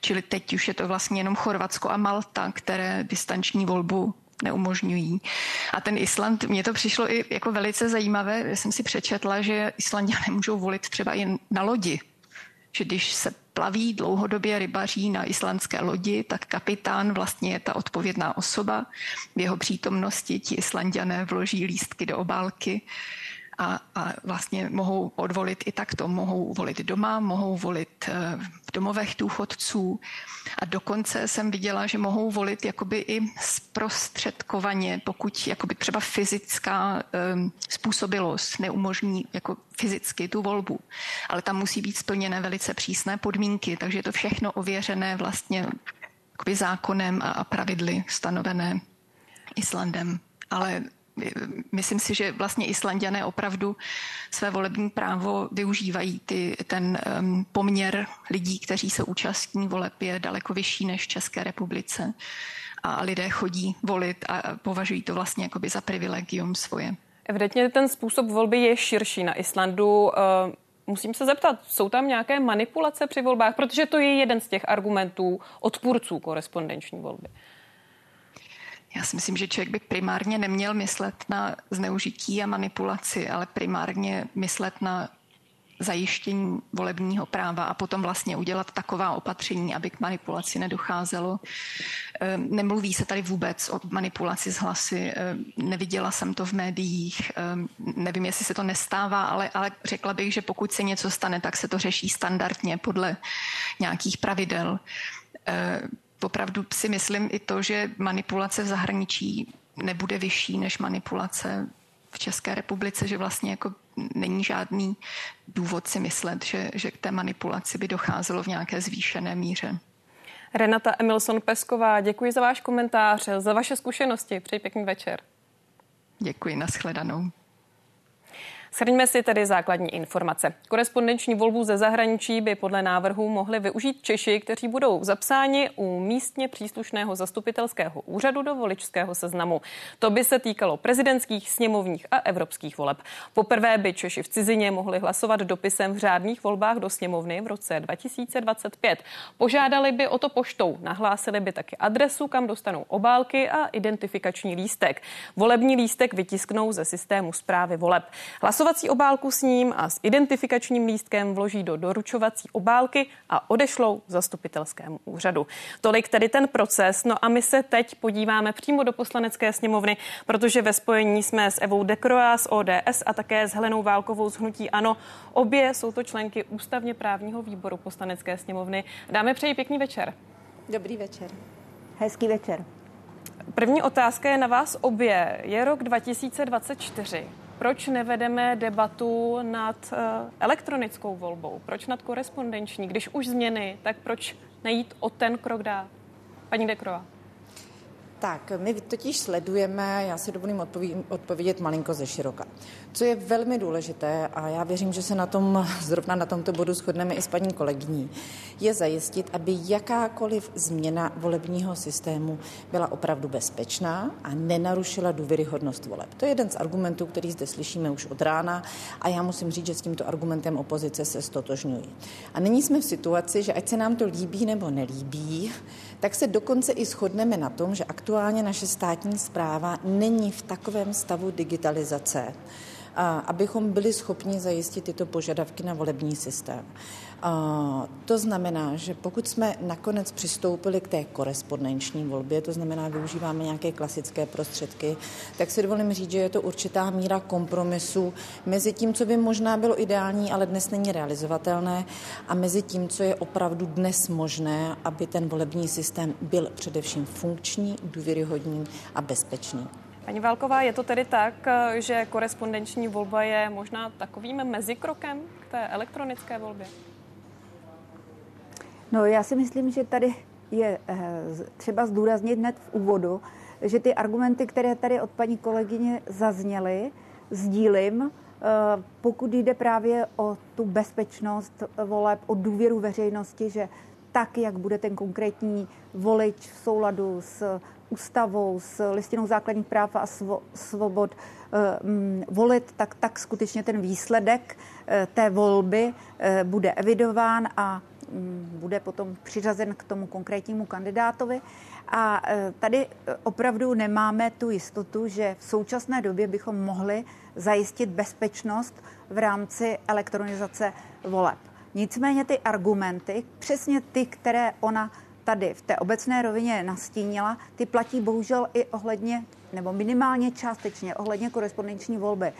Čili teď už je to vlastně jenom Chorvatsko a Malta, které distanční volbu neumožňují. A ten Island, mně to přišlo i jako velice zajímavé, jsem si přečetla, že Islandiané můžou volit třeba jen na lodi, že když se plaví dlouhodobě rybaří na islandské lodi, tak kapitán vlastně je ta odpovědná osoba. V jeho přítomnosti ti Islandiané vloží lístky do obálky a, a vlastně mohou odvolit i takto. Mohou volit doma, mohou volit eh, v domovech důchodců a dokonce jsem viděla, že mohou volit jakoby i zprostředkovaně, pokud jakoby třeba fyzická um, způsobilost neumožní jako fyzicky tu volbu. Ale tam musí být splněné velice přísné podmínky, takže je to všechno ověřené vlastně zákonem a pravidly stanovené Islandem. Ale myslím si, že vlastně Islandiané opravdu své volební právo využívají. Ty, ten um, poměr lidí, kteří se účastní voleb, je daleko vyšší než v České republice. A lidé chodí volit a považují to vlastně jakoby za privilegium svoje. Evidentně ten způsob volby je širší na Islandu. Musím se zeptat, jsou tam nějaké manipulace při volbách? Protože to je jeden z těch argumentů odpůrců korespondenční volby. Já si myslím, že člověk by primárně neměl myslet na zneužití a manipulaci, ale primárně myslet na zajištění volebního práva a potom vlastně udělat taková opatření, aby k manipulaci nedocházelo. Ehm, nemluví se tady vůbec o manipulaci s hlasy, ehm, neviděla jsem to v médiích, ehm, nevím, jestli se to nestává, ale, ale řekla bych, že pokud se něco stane, tak se to řeší standardně podle nějakých pravidel opravdu si myslím i to, že manipulace v zahraničí nebude vyšší než manipulace v České republice, že vlastně jako není žádný důvod si myslet, že, že k té manipulaci by docházelo v nějaké zvýšené míře. Renata Emilson Pesková, děkuji za váš komentář, za vaše zkušenosti. Přeji pěkný večer. Děkuji, nashledanou. Shrňme si tedy základní informace. Korespondenční volbu ze zahraničí by podle návrhu mohli využít Češi, kteří budou zapsáni u místně příslušného zastupitelského úřadu do voličského seznamu. To by se týkalo prezidentských, sněmovních a evropských voleb. Poprvé by Češi v cizině mohli hlasovat dopisem v řádných volbách do sněmovny v roce 2025. Požádali by o to poštou, nahlásili by taky adresu, kam dostanou obálky a identifikační lístek. Volební lístek vytisknou ze systému zprávy voleb. Hlasovat Hlasovací obálku s ním a s identifikačním lístkem vloží do doručovací obálky a odešlou zastupitelskému úřadu. Tolik tedy ten proces. No a my se teď podíváme přímo do poslanecké sněmovny, protože ve spojení jsme s Evou Dekroa z ODS a také s Helenou Válkovou z Hnutí Ano. Obě jsou to členky ústavně právního výboru poslanecké sněmovny. Dáme přeji pěkný večer. Dobrý večer. Hezký večer. První otázka je na vás obě. Je rok 2024. Proč nevedeme debatu nad uh, elektronickou volbou? Proč nad korespondenční? Když už změny, tak proč nejít o ten krok dál? Paní Dekrova. Tak, my totiž sledujeme, já si dovolím odpovědět malinko ze široka. Co je velmi důležité, a já věřím, že se na tom, zrovna na tomto bodu shodneme i s paní kolegyní, je zajistit, aby jakákoliv změna volebního systému byla opravdu bezpečná a nenarušila důvěryhodnost voleb. To je jeden z argumentů, který zde slyšíme už od rána a já musím říct, že s tímto argumentem opozice se stotožňuji. A nyní jsme v situaci, že ať se nám to líbí nebo nelíbí, tak se dokonce i shodneme na tom, že aktuálně naše státní zpráva není v takovém stavu digitalizace, abychom byli schopni zajistit tyto požadavky na volební systém. To znamená, že pokud jsme nakonec přistoupili k té korespondenční volbě, to znamená, využíváme nějaké klasické prostředky, tak si dovolím říct, že je to určitá míra kompromisu mezi tím, co by možná bylo ideální, ale dnes není realizovatelné, a mezi tím, co je opravdu dnes možné, aby ten volební systém byl především funkční, důvěryhodný a bezpečný. Paní Válková, je to tedy tak, že korespondenční volba je možná takovým mezikrokem k té elektronické volbě? No já si myslím, že tady je eh, třeba zdůraznit hned v úvodu, že ty argumenty, které tady od paní kolegyně zazněly, sdílím, eh, pokud jde právě o tu bezpečnost voleb, o důvěru veřejnosti, že tak, jak bude ten konkrétní volič v souladu s ústavou, s listinou základních práv a svobod eh, mm, volit, tak, tak skutečně ten výsledek té volby bude evidován a bude potom přiřazen k tomu konkrétnímu kandidátovi. A e, tady e, opravdu nemáme tu jistotu, že v současné době bychom mohli zajistit bezpečnost v rámci elektronizace voleb. Nicméně ty argumenty, přesně ty, které ona tady v té obecné rovině nastínila, ty platí bohužel i ohledně, nebo minimálně částečně ohledně korespondenční volby.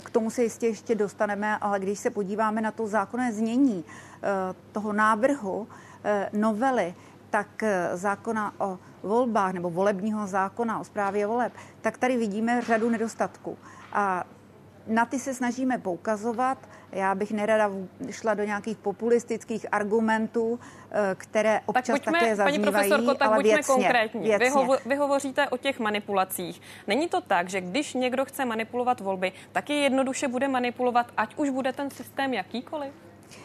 K tomu se jistě ještě dostaneme, ale když se podíváme na to zákonné znění eh, toho návrhu eh, novely, tak eh, zákona o volbách nebo volebního zákona o správě voleb, tak tady vidíme řadu nedostatků. A na ty se snažíme poukazovat. Já bych nerada šla do nějakých populistických argumentů, eh, které občas tak pojďme, také zaznívají, paní profesorko, tak ale buďme věcně, konkrétní. Věcně. Vy, hovo, vy hovoříte o těch manipulacích. Není to tak, že když někdo chce manipulovat volby, tak je jednoduše bude manipulovat, ať už bude ten systém jakýkoliv?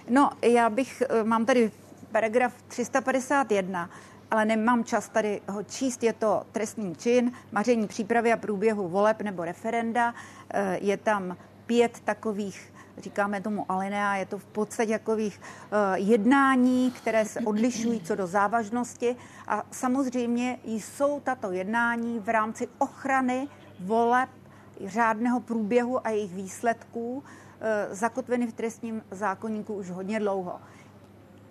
No, já bych, eh, mám tady paragraf 351, ale nemám čas tady ho číst. Je to trestný čin, maření přípravy a průběhu voleb nebo referenda. Eh, je tam pět takových říkáme tomu alinea, je to v podstatě takových uh, jednání, které se odlišují co do závažnosti a samozřejmě jsou tato jednání v rámci ochrany voleb, řádného průběhu a jejich výsledků uh, zakotveny v trestním zákonníku už hodně dlouho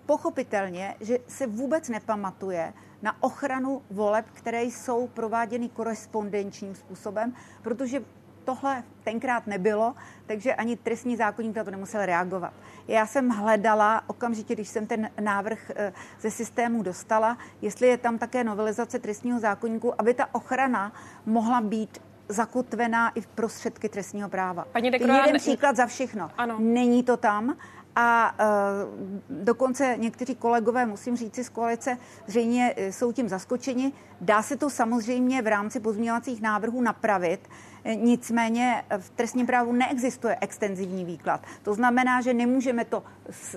pochopitelně, že se vůbec nepamatuje na ochranu voleb, které jsou prováděny korespondenčním způsobem, protože tohle tenkrát nebylo, takže ani trestní zákonník na to nemusel reagovat. Já jsem hledala okamžitě, když jsem ten návrh eh, ze systému dostala, jestli je tam také novelizace trestního zákonníku, aby ta ochrana mohla být zakotvená i v prostředky trestního práva. Paní Dekroa, Jeden příklad za všechno. Ano. Není to tam a uh, dokonce někteří kolegové, musím říct si z koalice, zřejmě e, jsou tím zaskočeni. Dá se to samozřejmě v rámci pozměňovacích návrhů napravit, e, nicméně v trestním právu neexistuje extenzivní výklad. To znamená, že nemůžeme to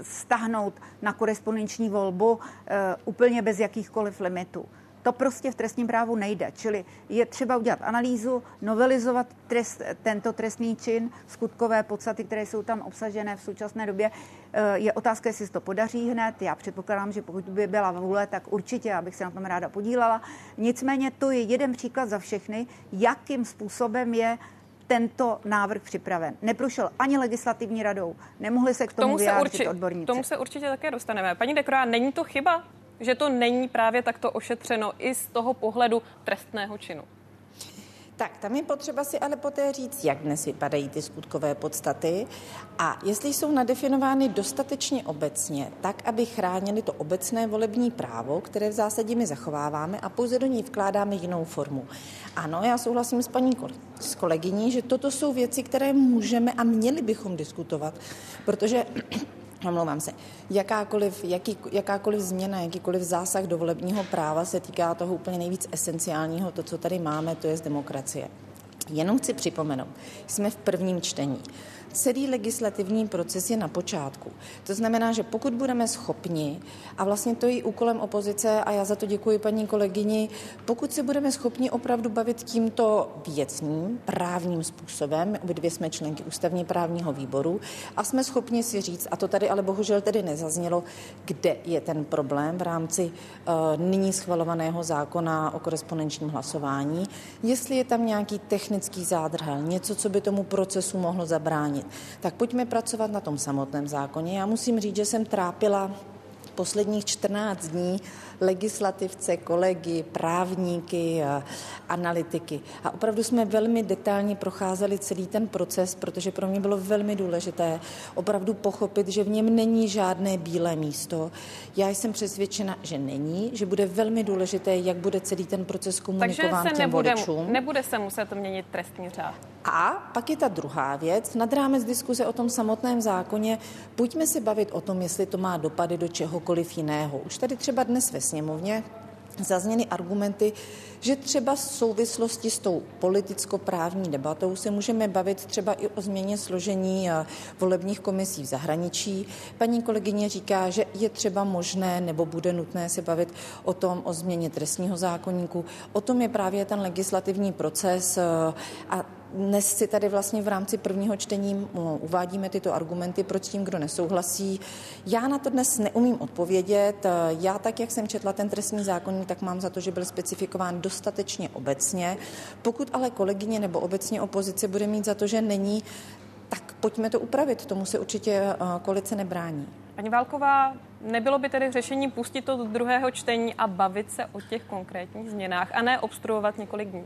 stahnout na korespondenční volbu uh, úplně bez jakýchkoliv limitů. To prostě v trestním právu nejde. Čili je třeba udělat analýzu, novelizovat trest, tento trestný čin, skutkové podstaty, které jsou tam obsažené v současné době. Eh, je otázka, jestli se to podaří hned. Já předpokládám, že pokud by byla vůle, tak určitě, abych se na tom ráda podílela. Nicméně to je jeden příklad za všechny, jakým způsobem je tento návrh připraven. Neprošel ani legislativní radou, nemohli se k tomu, tomu vyjádřit urči, odborníci. K tomu se určitě také dostaneme. Paní Dekroa, není to chyba že to není právě takto ošetřeno i z toho pohledu trestného činu. Tak, tam je potřeba si ale poté říct, jak dnes vypadají ty skutkové podstaty a jestli jsou nadefinovány dostatečně obecně, tak, aby chránili to obecné volební právo, které v zásadě my zachováváme a pouze do ní vkládáme jinou formu. Ano, já souhlasím s paní s kolegyní, že toto jsou věci, které můžeme a měli bychom diskutovat, protože omlouvám se, jakákoliv, jaký, jakákoliv změna, jakýkoliv zásah do volebního práva se týká toho úplně nejvíc esenciálního, to, co tady máme, to je z demokracie. Jenom chci připomenout, jsme v prvním čtení. Celý legislativní proces je na počátku. To znamená, že pokud budeme schopni, a vlastně to je úkolem opozice, a já za to děkuji paní kolegyni, pokud se budeme schopni opravdu bavit tímto věcným, právním způsobem, obě jsme členky ústavně právního výboru, a jsme schopni si říct, a to tady ale bohužel tedy nezaznělo, kde je ten problém v rámci uh, nyní schvalovaného zákona o korespondenčním hlasování, jestli je tam nějaký technický zádrhel, něco, co by tomu procesu mohlo zabránit. Tak pojďme pracovat na tom samotném zákoně. Já musím říct, že jsem trápila posledních 14 dní legislativce, kolegy, právníky, analytiky. A opravdu jsme velmi detailně procházeli celý ten proces, protože pro mě bylo velmi důležité opravdu pochopit, že v něm není žádné bílé místo. Já jsem přesvědčena, že není, že bude velmi důležité, jak bude celý ten proces komunikován Takže se těm nebude, voličům. nebude se muset měnit trestní řád. A pak je ta druhá věc, nad rámec diskuze o tom samotném zákoně, pojďme se bavit o tom, jestli to má dopady do čehokoliv jiného. Už tady třeba dnes ve sněmovně zazněny argumenty, že třeba v souvislosti s tou politicko-právní debatou se můžeme bavit třeba i o změně složení eh, volebních komisí v zahraničí. Paní kolegyně říká, že je třeba možné nebo bude nutné se bavit o tom, o změně trestního zákonníku. O tom je právě ten legislativní proces eh, a dnes si tady vlastně v rámci prvního čtení uvádíme tyto argumenty, proč tím, kdo nesouhlasí. Já na to dnes neumím odpovědět. Já tak, jak jsem četla ten trestní zákonník, tak mám za to, že byl specifikován dostatečně obecně. Pokud ale kolegyně nebo obecně opozice bude mít za to, že není, tak pojďme to upravit. Tomu se určitě eh, koalice nebrání. Paní Válková, nebylo by tedy řešení pustit to do druhého čtení a bavit se o těch konkrétních změnách a ne obstruovat několik dní?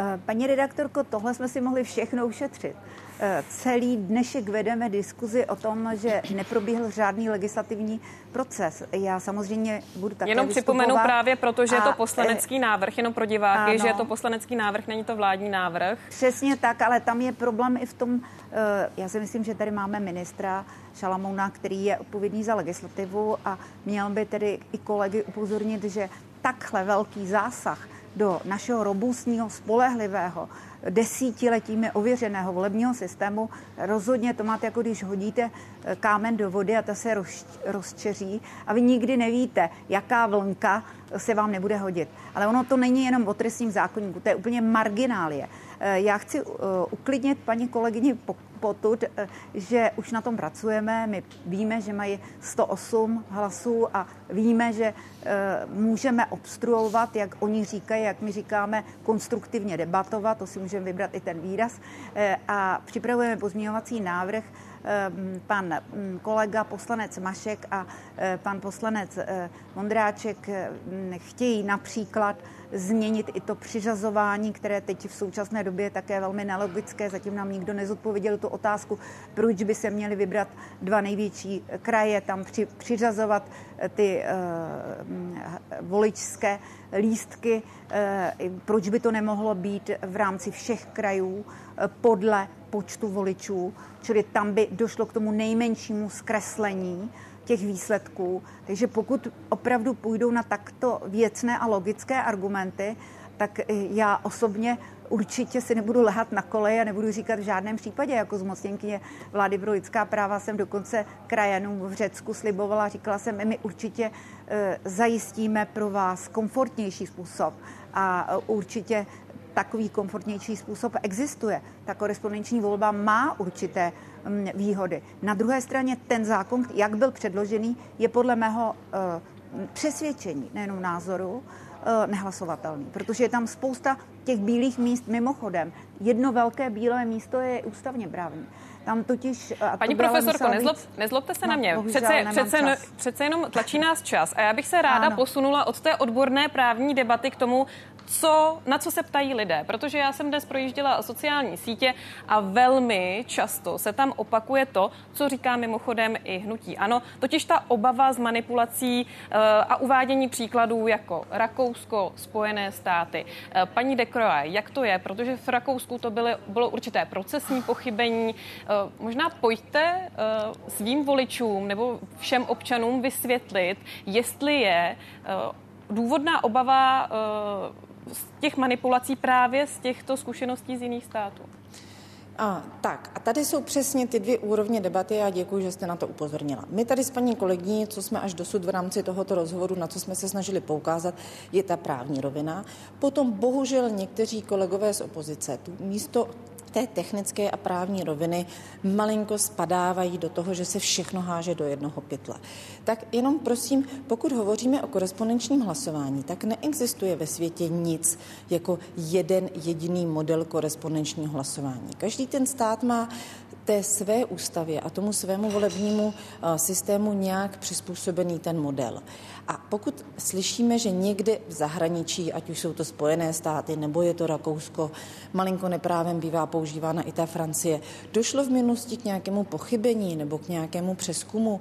Eh, paní redaktorko, tohle jsme si mohli všechno ušetřit. Eh, celý dnešek vedeme diskuzi o tom, že neprobíhl žádný legislativní proces. Já samozřejmě budu také Jenom připomenu právě, protože je to eh, poslanecký návrh, jenom pro diváky, ano. že je to poslanecký návrh, není to vládní návrh. Přesně tak, ale tam je problém i v tom, já si myslím, že tady máme ministra Šalamouna, který je odpovědný za legislativu a měl by tedy i kolegy upozornit, že takhle velký zásah do našeho robustního, spolehlivého, desítiletími ověřeného volebního systému. Rozhodně to máte, jako když hodíte eh, kámen do vody a ta se roz, rozčeří a vy nikdy nevíte, jaká vlnka se vám nebude hodit. Ale ono to není jenom o trestním zákonníku, to je úplně marginálie. Eh, já chci uh, uklidnit paní kolegyni potud, eh, že už na tom pracujeme. My víme, že mají 108 hlasů a víme, že můžeme obstruovat, jak oni říkají, jak my říkáme, konstruktivně debatovat, to si můžeme vybrat i ten výraz. A připravujeme pozměňovací návrh, pan mm, kolega poslanec Mašek a pan poslanec Mondráček chtějí například změnit i to přiřazování, které teď v současné době je také velmi nelogické. Zatím nám nikdo nezodpověděl tu otázku, proč by se měly vybrat dva největší kraje, tam při, přiřazovat eh, ty uh, voličské lístky, uh, proč by to nemohlo být v rámci všech krajů uh, podle počtu voličů, čili tam by došlo k tomu nejmenšímu zkreslení těch výsledků. Takže pokud opravdu půjdou na takto věcné a logické argumenty, tak já osobně určitě si nebudu lehat na koleje a nebudu říkat v žádném případě. Jako zmocněnkyně vlády pro lidská práva jsem dokonce krajanům v Řecku slibovala, říkala jsem, my určitě e, zajistíme pro vás komfortnější způsob a určitě takový komfortnější způsob existuje. Ta korespondenční volba má určité výhody. Na druhé straně ten zákon, jak byl předložený, je podle mého uh, přesvědčení, nejenom názoru, uh, nehlasovatelný, protože je tam spousta těch bílých míst mimochodem. Jedno velké bílé místo je ústavně právní. Tam totiž... Paní profesorko, nezlob, nezlobte se no, na mě. Přece, přece, přece jenom tlačí nás čas. A já bych se ráda ano. posunula od té odborné právní debaty k tomu, co, na co se ptají lidé. Protože já jsem dnes projížděla sociální sítě a velmi často se tam opakuje to, co říká mimochodem i hnutí. Ano, totiž ta obava z manipulací uh, a uvádění příkladů jako Rakousko, Spojené státy. Uh, paní Dekroa, jak to je? Protože v Rakousku to byly, bylo určité procesní pochybení. Uh, možná pojďte svým voličům nebo všem občanům vysvětlit, jestli je důvodná obava z těch manipulací právě z těchto zkušeností z jiných států? A, tak, a tady jsou přesně ty dvě úrovně debaty a děkuji, že jste na to upozornila. My tady s paní kolegyní, co jsme až dosud v rámci tohoto rozhovoru, na co jsme se snažili poukázat, je ta právní rovina. Potom bohužel někteří kolegové z opozice tu místo té technické a právní roviny malinko spadávají do toho, že se všechno háže do jednoho pytle. Tak jenom prosím, pokud hovoříme o korespondenčním hlasování, tak neexistuje ve světě nic jako jeden jediný model korespondenčního hlasování. Každý ten stát má té své ústavě a tomu svému volebnímu eh, systému nějak přizpůsobený ten model. A pokud slyšíme, že někde v zahraničí, ať už jsou to Spojené státy nebo je to Rakousko, malinko neprávem bývá používána i ta Francie, došlo v minulosti k nějakému pochybení nebo k nějakému přeskumu,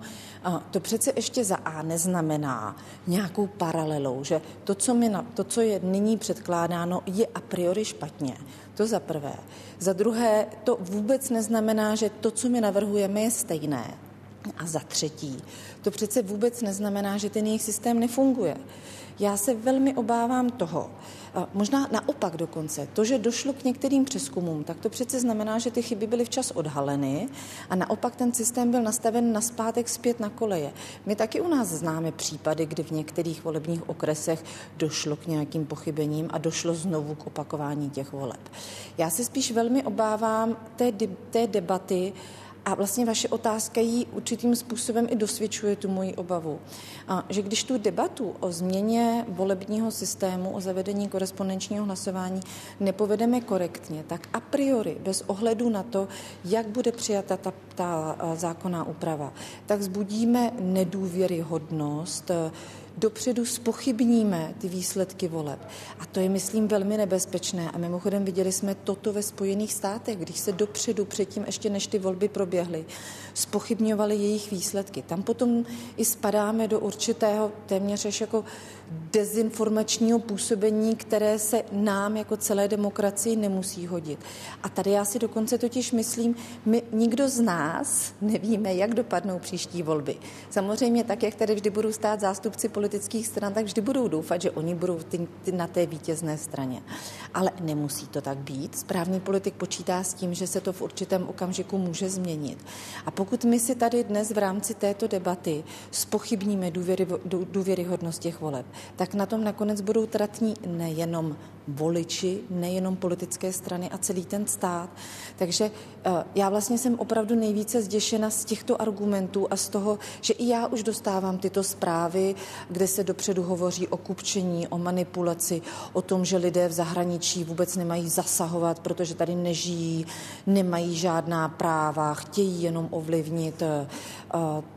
to přece ještě za A neznamená nějakou paralelou, že to, co, mi na, to, co je nyní předkládáno, je a priori špatně. To za prvé. Za druhé, to vůbec neznamená, že to, co my navrhujeme, je stejné. A za třetí, to přece vůbec neznamená, že ten jejich systém nefunguje. Já se velmi obávám toho, možná naopak dokonce, to, že došlo k některým přeskumům, tak to přece znamená, že ty chyby byly včas odhaleny a naopak ten systém byl nastaven na zpátek zpět na koleje. My taky u nás známe případy, kdy v některých volebních okresech došlo k nějakým pochybením a došlo znovu k opakování těch voleb. Já se spíš velmi obávám té, té debaty, a vlastně vaše otázka jí určitým způsobem i dosvědčuje tu moji obavu. A že když tu debatu o změně volebního systému, o zavedení korespondenčního hlasování nepovedeme korektně, tak a priori, bez ohledu na to, jak bude přijata ta, ta zákonná úprava, tak zbudíme nedůvěryhodnost dopředu spochybníme ty výsledky voleb. A to je, myslím, velmi nebezpečné. A mimochodem viděli jsme toto ve Spojených státech, když se dopředu, předtím ještě než ty volby proběhly, spochybňovaly jejich výsledky. Tam potom i spadáme do určitého téměř až jako dezinformačního působení, které se nám jako celé demokracii nemusí hodit. A tady já si dokonce totiž myslím, my nikdo z nás nevíme, jak dopadnou příští volby. Samozřejmě tak, jak tady vždy budou stát zástupci politických stran, tak vždy budou doufat, že oni budou ty, ty, na té vítězné straně. Ale nemusí to tak být. Správný politik počítá s tím, že se to v určitém okamžiku může změnit. A pokud my si tady dnes v rámci této debaty spochybníme důvěry, důvěryhodnost těch voleb, tak na tom nakonec budou tratní nejenom voliči, nejenom politické strany a celý ten stát. Takže eh, já vlastně jsem opravdu nejvíce zděšena z těchto argumentů a z toho, že i já už dostávám tyto zprávy, kde se dopředu hovoří o kupčení, o manipulaci, o tom, že lidé v zahraničí vůbec nemají zasahovat, protože tady nežijí, nemají žádná práva, chtějí jenom ovlivnit.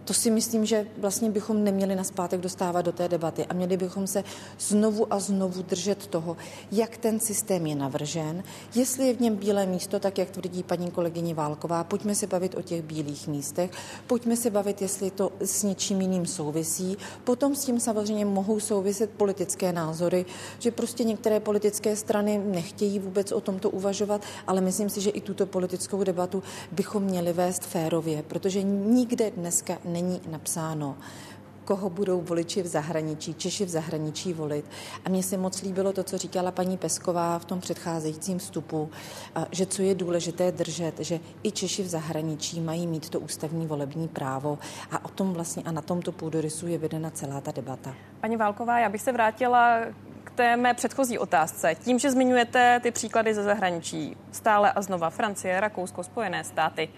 To si myslím, že vlastně bychom neměli na zpátek dostávat do té debaty a měli bychom se znovu a znovu držet toho, jak ten systém je navržen, jestli je v něm bílé místo, tak jak tvrdí paní kolegyně Válková, pojďme se bavit o těch bílých místech, pojďme se bavit, jestli to s něčím jiným souvisí. Potom s tím samozřejmě mohou souviset politické názory, že prostě některé politické strany nechtějí vůbec o tomto uvažovat, ale myslím si, že i tuto politickou debatu bychom měli vést férově, protože nikde dneska není napsáno, koho budou voliči v zahraničí, Češi v zahraničí volit. A mně se moc líbilo to, co říkala paní Pesková v tom předcházejícím vstupu, že co je důležité držet, že i Češi v zahraničí mají mít to ústavní volební právo a o tom vlastně a na tomto půdorysu je vedena celá ta debata. Paní Válková, já bych se vrátila k té mé předchozí otázce. Tím, že zmiňujete ty příklady ze zahraničí, stále a znova Francie, Rakousko, Spojené státy,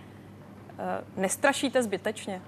nestrašíte zbytečně?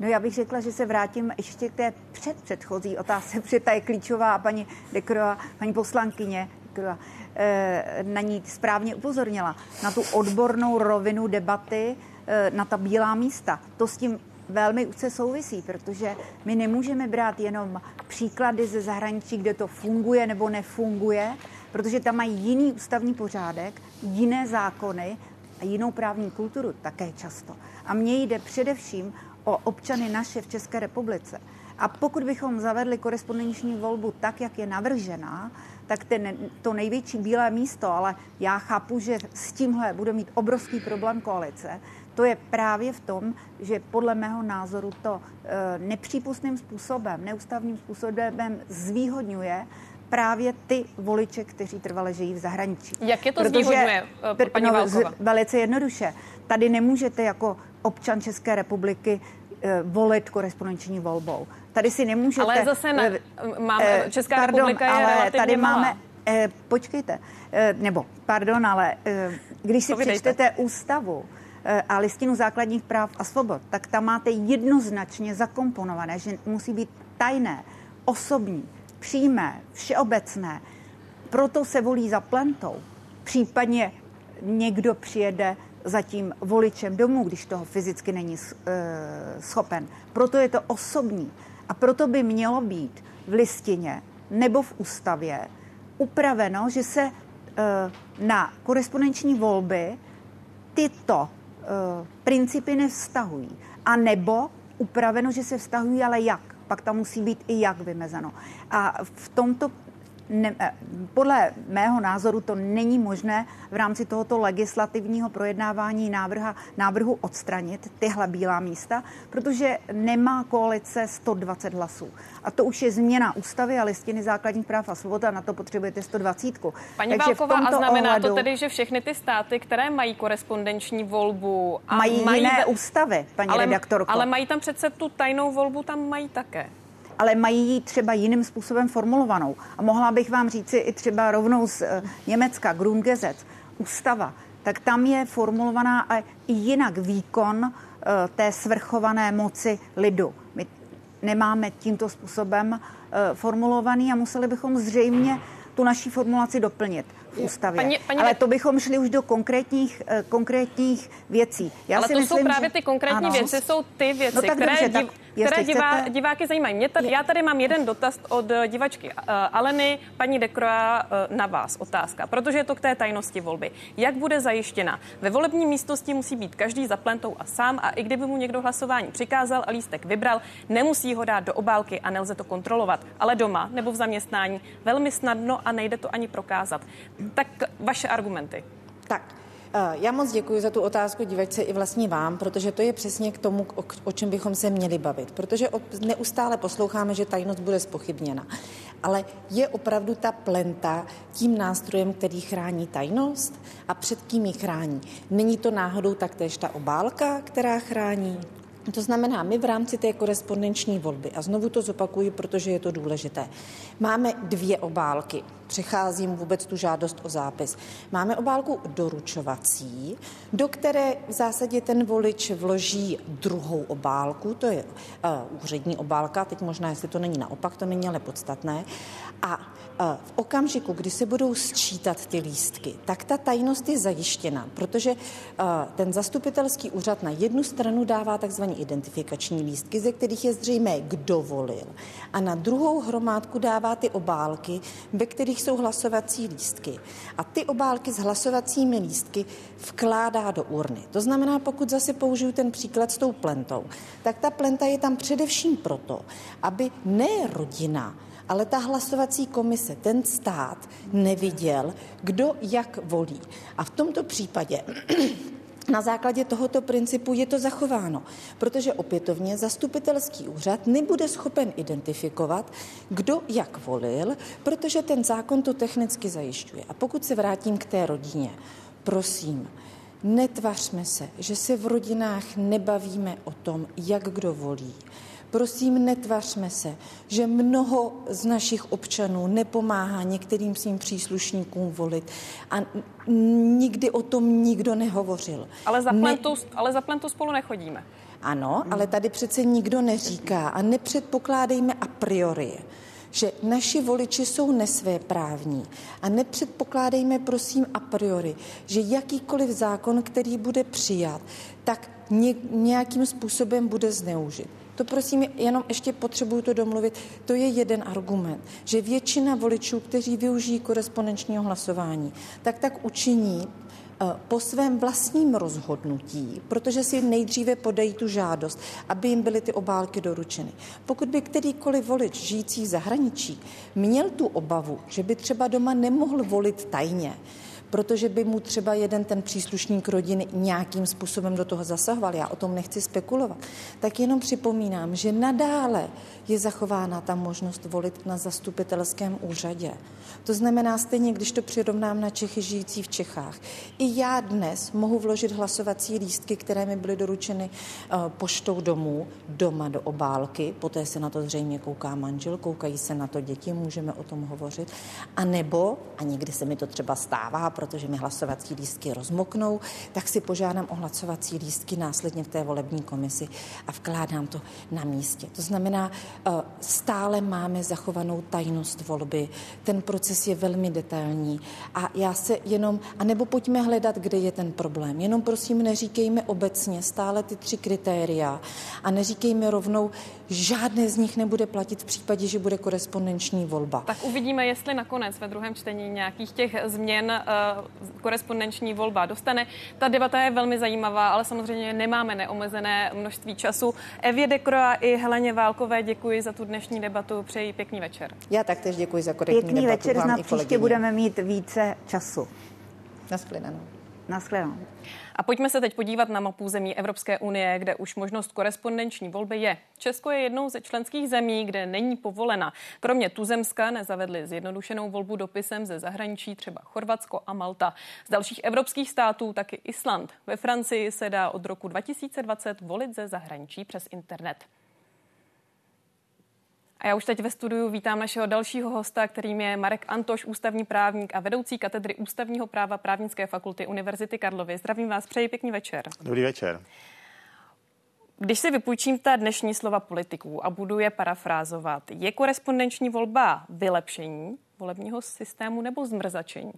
No já bych řekla, že se vrátím ještě k té předpředchozí otázce, protože ta je klíčová a paní Dekrova, paní poslankyně Dekrova, eh, na ní správně upozornila, na tu odbornou rovinu debaty, eh, na ta bílá místa. To s tím velmi úzce souvisí, protože my nemůžeme brát jenom příklady ze zahraničí, kde to funguje nebo nefunguje, protože tam mají jiný ústavní pořádek, jiné zákony a jinou právní kulturu také často. A mně jde především o občany naše v České republice. A pokud bychom zavedli korespondenční volbu tak, jak je navržená, tak ten, to největší bílé místo, ale já chápu, že s tímhle bude mít obrovský problém koalice, to je právě v tom, že podle mého názoru to e, nepřípustným způsobem, neústavním způsobem zvýhodňuje právě ty voliče, kteří trvale žijí v zahraničí. Jak je to Protože, zvýhodňuje, eh, paní no, z, Velice jednoduše. Tady nemůžete jako občan České republiky eh, volit korespondenční volbou. Tady si nemůžete... Ale zase na, máme, Česká pardon, republika je ale tady malá. máme... Eh, počkejte, eh, nebo pardon, ale eh, když si přečtete ústavu, a listinu základních práv a svobod, tak tam máte jednoznačně zakomponované, že musí být tajné, osobní, přímé, všeobecné. Proto se volí za plentou. Případně někdo přijede za tím voličem domů, když toho fyzicky není schopen. Proto je to osobní. A proto by mělo být v listině nebo v ústavě upraveno, že se na korespondenční volby tyto Eh, principy nevztahují. A nebo upraveno, že se vztahují, ale jak. Pak tam musí být i jak vymezeno. A v tomto ne, eh, podle mého názoru to není možné v rámci tohoto legislativního projednávání návrha, návrhu odstranit tyhle bílá místa, protože nemá koalice 120 hlasů. A to už je změna ústavy a listiny základních práv a svobod a na to potřebujete 120. Paní Takže Válková, a znamená ohledu, to tedy, že všechny ty státy, které mají korespondenční volbu a mají, mají jiné ústavy, paní ale, redaktorko. Ale mají tam přece tu tajnou volbu, tam mají také ale mají ji třeba jiným způsobem formulovanou. A mohla bych vám říci i třeba rovnou z uh, Německa, Grundgesetz, ústava, tak tam je formulovaná i jinak výkon uh, té svrchované moci lidu. My nemáme tímto způsobem uh, formulovaný a museli bychom zřejmě tu naší formulaci doplnit v ústavě. Paní, paní Ale to bychom šli už do konkrétních, konkrétních věcí. Já Ale si to myslím, jsou právě ty konkrétní ano. věci, jsou ty věci, no, které, dobře, div, které divá, chcete... diváky zajímají. Mě tady, já tady mám jeden dotaz od eh, divačky uh, Aleny, paní Dekroa, uh, na vás otázka, protože je to k té tajnosti volby. Jak bude zajištěna? Ve volební místnosti musí být každý za plentou a sám a i kdyby mu někdo hlasování přikázal a lístek vybral, nemusí ho dát do obálky a nelze to kontrolovat. Ale doma nebo v zaměstnání velmi snadno a nejde to ani prokázat. Tak vaše argumenty. Tak, Eh, já moc děkuji za tu otázku divačce i vlastně vám, protože to je přesně k tomu, o, o čem bychom se měli bavit. Protože neustále posloucháme, že tajnost bude spochybněna. Ale je opravdu ta plenta tím nástrojem, který chrání tajnost? A před kým ji chrání? Není to náhodou taktéž ta obálka, která chrání? To znamená, my v rámci té korespondenční volby, a znovu to zopakuju, protože je to důležité, máme dvě obálky. Přecházím vůbec tu žádost o zápis. Máme obálku doručovací, do které v zásadě ten volič vloží druhou obálku, to je uh, úřední obálka, teď možná, jestli to není naopak, to není ale podstatné. A v okamžiku, kdy se budou sčítat ty lístky, tak ta tajnost je zajištěna, protože ten zastupitelský úřad na jednu stranu dává takzvané identifikační lístky, ze kterých je zřejmé, kdo volil, a na druhou hromádku dává ty obálky, ve kterých jsou hlasovací lístky. A ty obálky s hlasovacími lístky vkládá do urny. To znamená, pokud zase použiju ten příklad s tou plentou, tak ta plenta je tam především proto, aby ne rodina, ale ta hlasovací komise, ten stát neviděl, kdo jak volí. A v tomto případě na základě tohoto principu je to zachováno, protože opětovně zastupitelský úřad nebude schopen identifikovat, kdo jak volil, protože ten zákon to technicky zajišťuje. A pokud se vrátím k té rodině, prosím, netvařme se, že se v rodinách nebavíme o tom, jak kdo volí. Prosím, netvařme se, že mnoho z našich občanů nepomáhá některým svým příslušníkům volit a nikdy o tom nikdo nehovořil. Ale za plentou, ne... ale za plentou spolu nechodíme. Ano, ale tady přece nikdo neříká a nepředpokládejme a priori, že naši voliči jsou nesvéprávní a nepředpokládejme prosím a priori, že jakýkoliv zákon, který bude přijat, tak nějakým způsobem bude zneužit. To prosím, jenom ještě potřebuju to domluvit. To je jeden argument, že většina voličů, kteří využijí korespondenčního hlasování, tak tak učiní eh, po svém vlastním rozhodnutí, protože si nejdříve podají tu žádost, aby jim byly ty obálky doručeny. Pokud by kterýkoliv volič žijící v zahraničí měl tu obavu, že by třeba doma nemohl volit tajně, protože by mu třeba jeden ten příslušník rodiny nějakým způsobem do toho zasahoval, já o tom nechci spekulovat, tak jenom připomínám, že nadále je zachována ta možnost volit na zastupitelském úřadě. To znamená stejně, když to přirovnám na Čechy žijící v Čechách. I já dnes mohu vložit hlasovací lístky, které mi byly doručeny uh, poštou domů, doma do obálky, poté se na to zřejmě kouká manžel, koukají se na to děti, můžeme o tom hovořit. A nebo, a někdy se mi to třeba stává, protože mi hlasovací lístky rozmoknou, tak si požádám o hlasovací lístky následně v té volební komisi a vkládám to na místě. To znamená, uh, stále máme zachovanou tajnost volby. Ten proces je velmi detailní a já se jenom, a nebo pojďme hledat, kde je ten problém. Jenom prosím neříkejme obecně stále ty tři kritéria a neříkejme rovnou, žádné z nich nebude platit v případě, že bude korespondenční volba. Tak uvidíme, jestli nakonec ve druhém čtení nějakých těch změn korespondenční volba dostane. Ta debata je velmi zajímavá, ale samozřejmě nemáme neomezené množství času. Evě Dekroa i Heleně Válkové děkuji za tu dnešní debatu. Přeji pěkný večer. Já taktéž děkuji za korektní Pěkný debatu. večer, snad příště budeme mít více času. Naschledanou. Naschledanou. A pojďme se teď podívat na mapu zemí Evropské unie, kde už možnost korespondenční volby je. Česko je jednou ze členských zemí, kde není povolena. Kromě Tuzemska nezavedli zjednodušenou volbu dopisem ze zahraničí třeba Chorvatsko a Malta. Z dalších evropských států taky Island. Ve Francii se dá od roku 2020 volit ze zahraničí přes internet. A já už teď ve studiu vítám našeho dalšího hosta, kterým je Marek Antoš, ústavní právník a vedoucí katedry ústavního práva právnické fakulty Univerzity Karlovy. Zdravím vás, přeji pěkný večer. Dobrý večer. Když si vypůjčím ta dnešní slova politiků a budu je parafrázovat, je korespondenční volba vylepšení volebního systému nebo zmrzačení?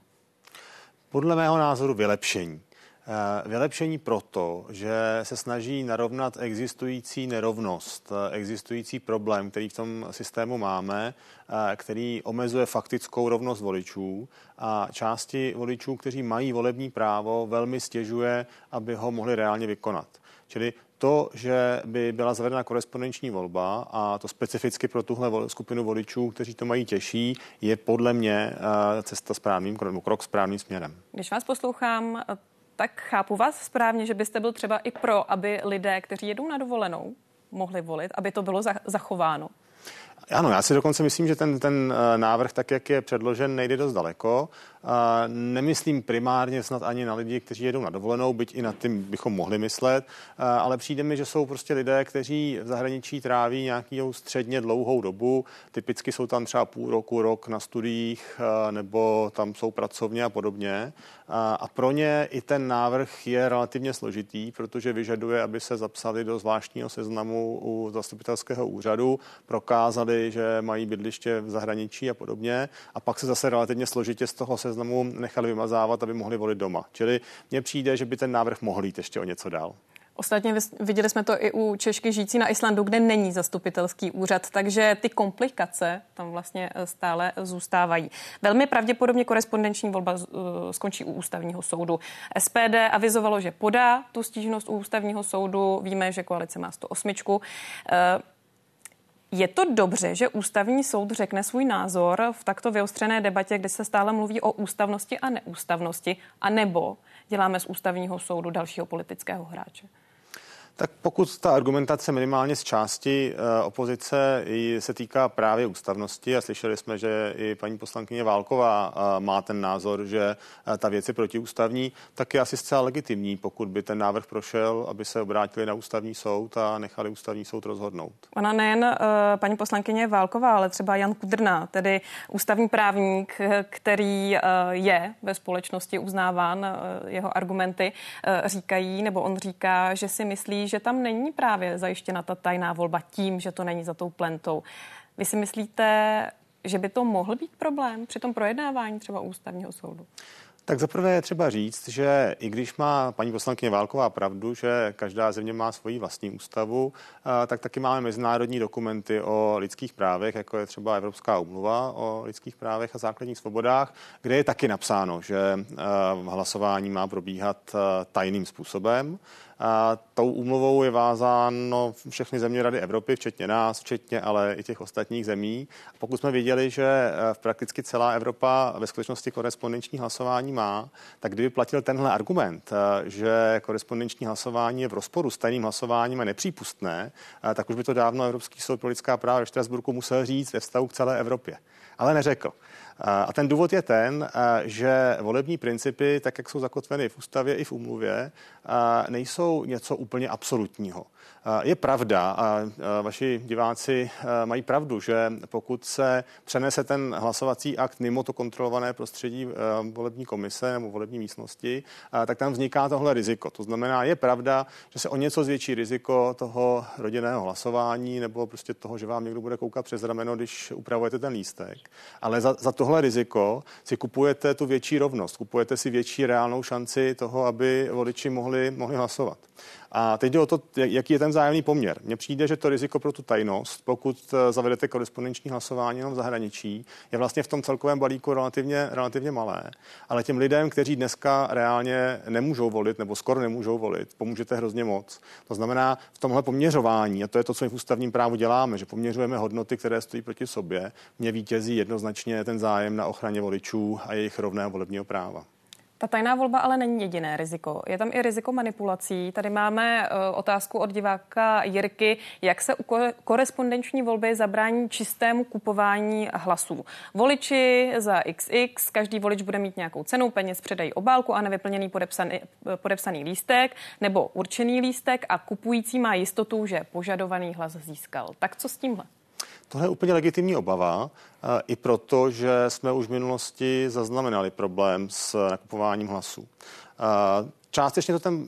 Podle mého názoru vylepšení. Eh, Vylepšení proto, že se snaží narovnat existující nerovnost, eh, existující problém, který v tom systému máme, eh, který omezuje faktickou rovnost voličů a části voličů, kteří mají volební právo, velmi stěžuje, aby ho mohli reálně vykonat. Čili to, že by byla zavedena korespondenční volba a to specificky pro tuhle skupinu voličů, kteří to mají těžší, je podle mě cesta správným, krok správným směrem. Když vás poslouchám, tak chápu vás správně, že byste byl třeba i pro, aby lidé, kteří jedou na dovolenou, mohli volit, aby to bylo zachováno. Ano, já si dokonce myslím, že ten, ten návrh, tak jak je předložen, nejde dost daleko. Nemyslím primárně snad ani na lidi, kteří jedou na dovolenou, byť i na tím bychom mohli myslet, ale přijde mi, že jsou prostě lidé, kteří v zahraničí tráví nějakou středně dlouhou dobu. Typicky jsou tam třeba půl roku, rok na studiích, nebo tam jsou pracovně a podobně. A pro ně i ten návrh je relativně složitý, protože vyžaduje, aby se zapsali do zvláštního seznamu u zastupitelského úřadu, prokázali, že mají bydliště v zahraničí a podobně. A pak se zase relativně složitě z toho seznamu nechali vymazávat, aby mohli volit doma. Čili mně přijde, že by ten návrh mohl jít ještě o něco dál. Ostatně viděli jsme to i u Češky žijící na Islandu, kde není zastupitelský úřad, takže ty komplikace tam vlastně stále zůstávají. Velmi pravděpodobně korespondenční volba skončí u ústavního soudu. SPD avizovalo, že podá tu stížnost u ústavního soudu. Víme, že koalice má 108. Je to dobře, že ústavní soud řekne svůj názor v takto vyostřené debatě, kde se stále mluví o ústavnosti a neústavnosti, anebo děláme z ústavního soudu dalšího politického hráče? Tak pokud ta argumentace minimálně z části uh, opozice se týká právě ústavnosti a slyšeli jsme, že i paní poslankyně Válková uh, má ten názor, že uh, ta věc je protiústavní, tak je asi zcela legitimní, pokud by ten návrh prošel, aby se obrátili na ústavní soud a nechali ústavní soud rozhodnout. Ona nejen paní poslankyně Válková, ale třeba Jan Kudrna, tedy ústavní právník, který je ve společnosti uznáván, jeho argumenty říkají, nebo on říká, že si myslí, že tam není právě zajištěna ta tajná volba tím, že to není za tou plentou. Vy si myslíte, že by to mohl být problém při tom projednávání třeba ústavního soudu? Tak zaprvé je třeba říct, že i když má paní poslankyně Válková pravdu, že každá země má svoji vlastní ústavu, tak taky máme mezinárodní dokumenty o lidských právech, jako je třeba Evropská umluva o lidských právech a základních svobodách, kde je taky napsáno, že hlasování má probíhat tajným způsobem. Tou úmluvou je vázáno všechny země Rady Evropy, včetně nás, včetně ale i těch ostatních zemí. Pokud jsme viděli, že v prakticky celá Evropa ve skutečnosti korespondenční hlasování má, tak kdyby platil tenhle argument, že korespondenční hlasování je v rozporu s tajným hlasováním a nepřípustné, tak už by to dávno Evropský soud pro lidská práva ve Štrasburku musel říct ve vztahu k celé Evropě. Ale neřekl. A ten důvod je ten, že volební principy, tak jak jsou zakotveny v ústavě i v úmluvě, nejsou něco úplně absolutního. Je pravda, a vaši diváci mají pravdu, že pokud se přenese ten hlasovací akt mimo to kontrolované prostředí volební komise nebo volební místnosti, tak tam vzniká tohle riziko. To znamená, je pravda, že se o něco zvětší riziko toho rodinného hlasování nebo prostě toho, že vám někdo bude koukat přes rameno, když upravujete ten lístek. Ale za, za tohle riziko si kupujete tu větší rovnost, kupujete si větší reálnou šanci toho, aby voliči mohli, mohli hlasovat. A teď jde o to, jaký je ten vzájemný poměr. Mně přijde, že to riziko pro tu tajnost, pokud eh, zavedete korespondenční hlasování jenom v zahraničí, je vlastně v tom celkovém balíku relativně, relativně malé. Ale těm lidem, kteří dneska reálně nemůžou volit nebo skoro nemůžou volit, pomůžete hrozně moc. To znamená, v tomhle poměřování, a to je to, co my v ústavním právu děláme, že poměřujeme hodnoty, které stojí proti sobě, mě vítězí jednoznačně ten zájem na ochraně voličů a jejich rovného volebního práva. Ta tajná volba ale není jediné riziko. Je tam i riziko manipulací. Tady máme uh, otázku od diváka Jirky, jak se u korespondenční volby zabrání čistému kupování hlasů. Voliči za XX, každý volič bude mít nějakou cenu, peněz předají obálku a nevyplněný podepsaný, podepsaný lístek nebo určený lístek a kupující má jistotu, že požadovaný hlas získal. Tak co s tímhle? Tohle je úplně legitimní obava, i proto, že jsme už v minulosti zaznamenali problém s nakupováním hlasů. Částečně to ten,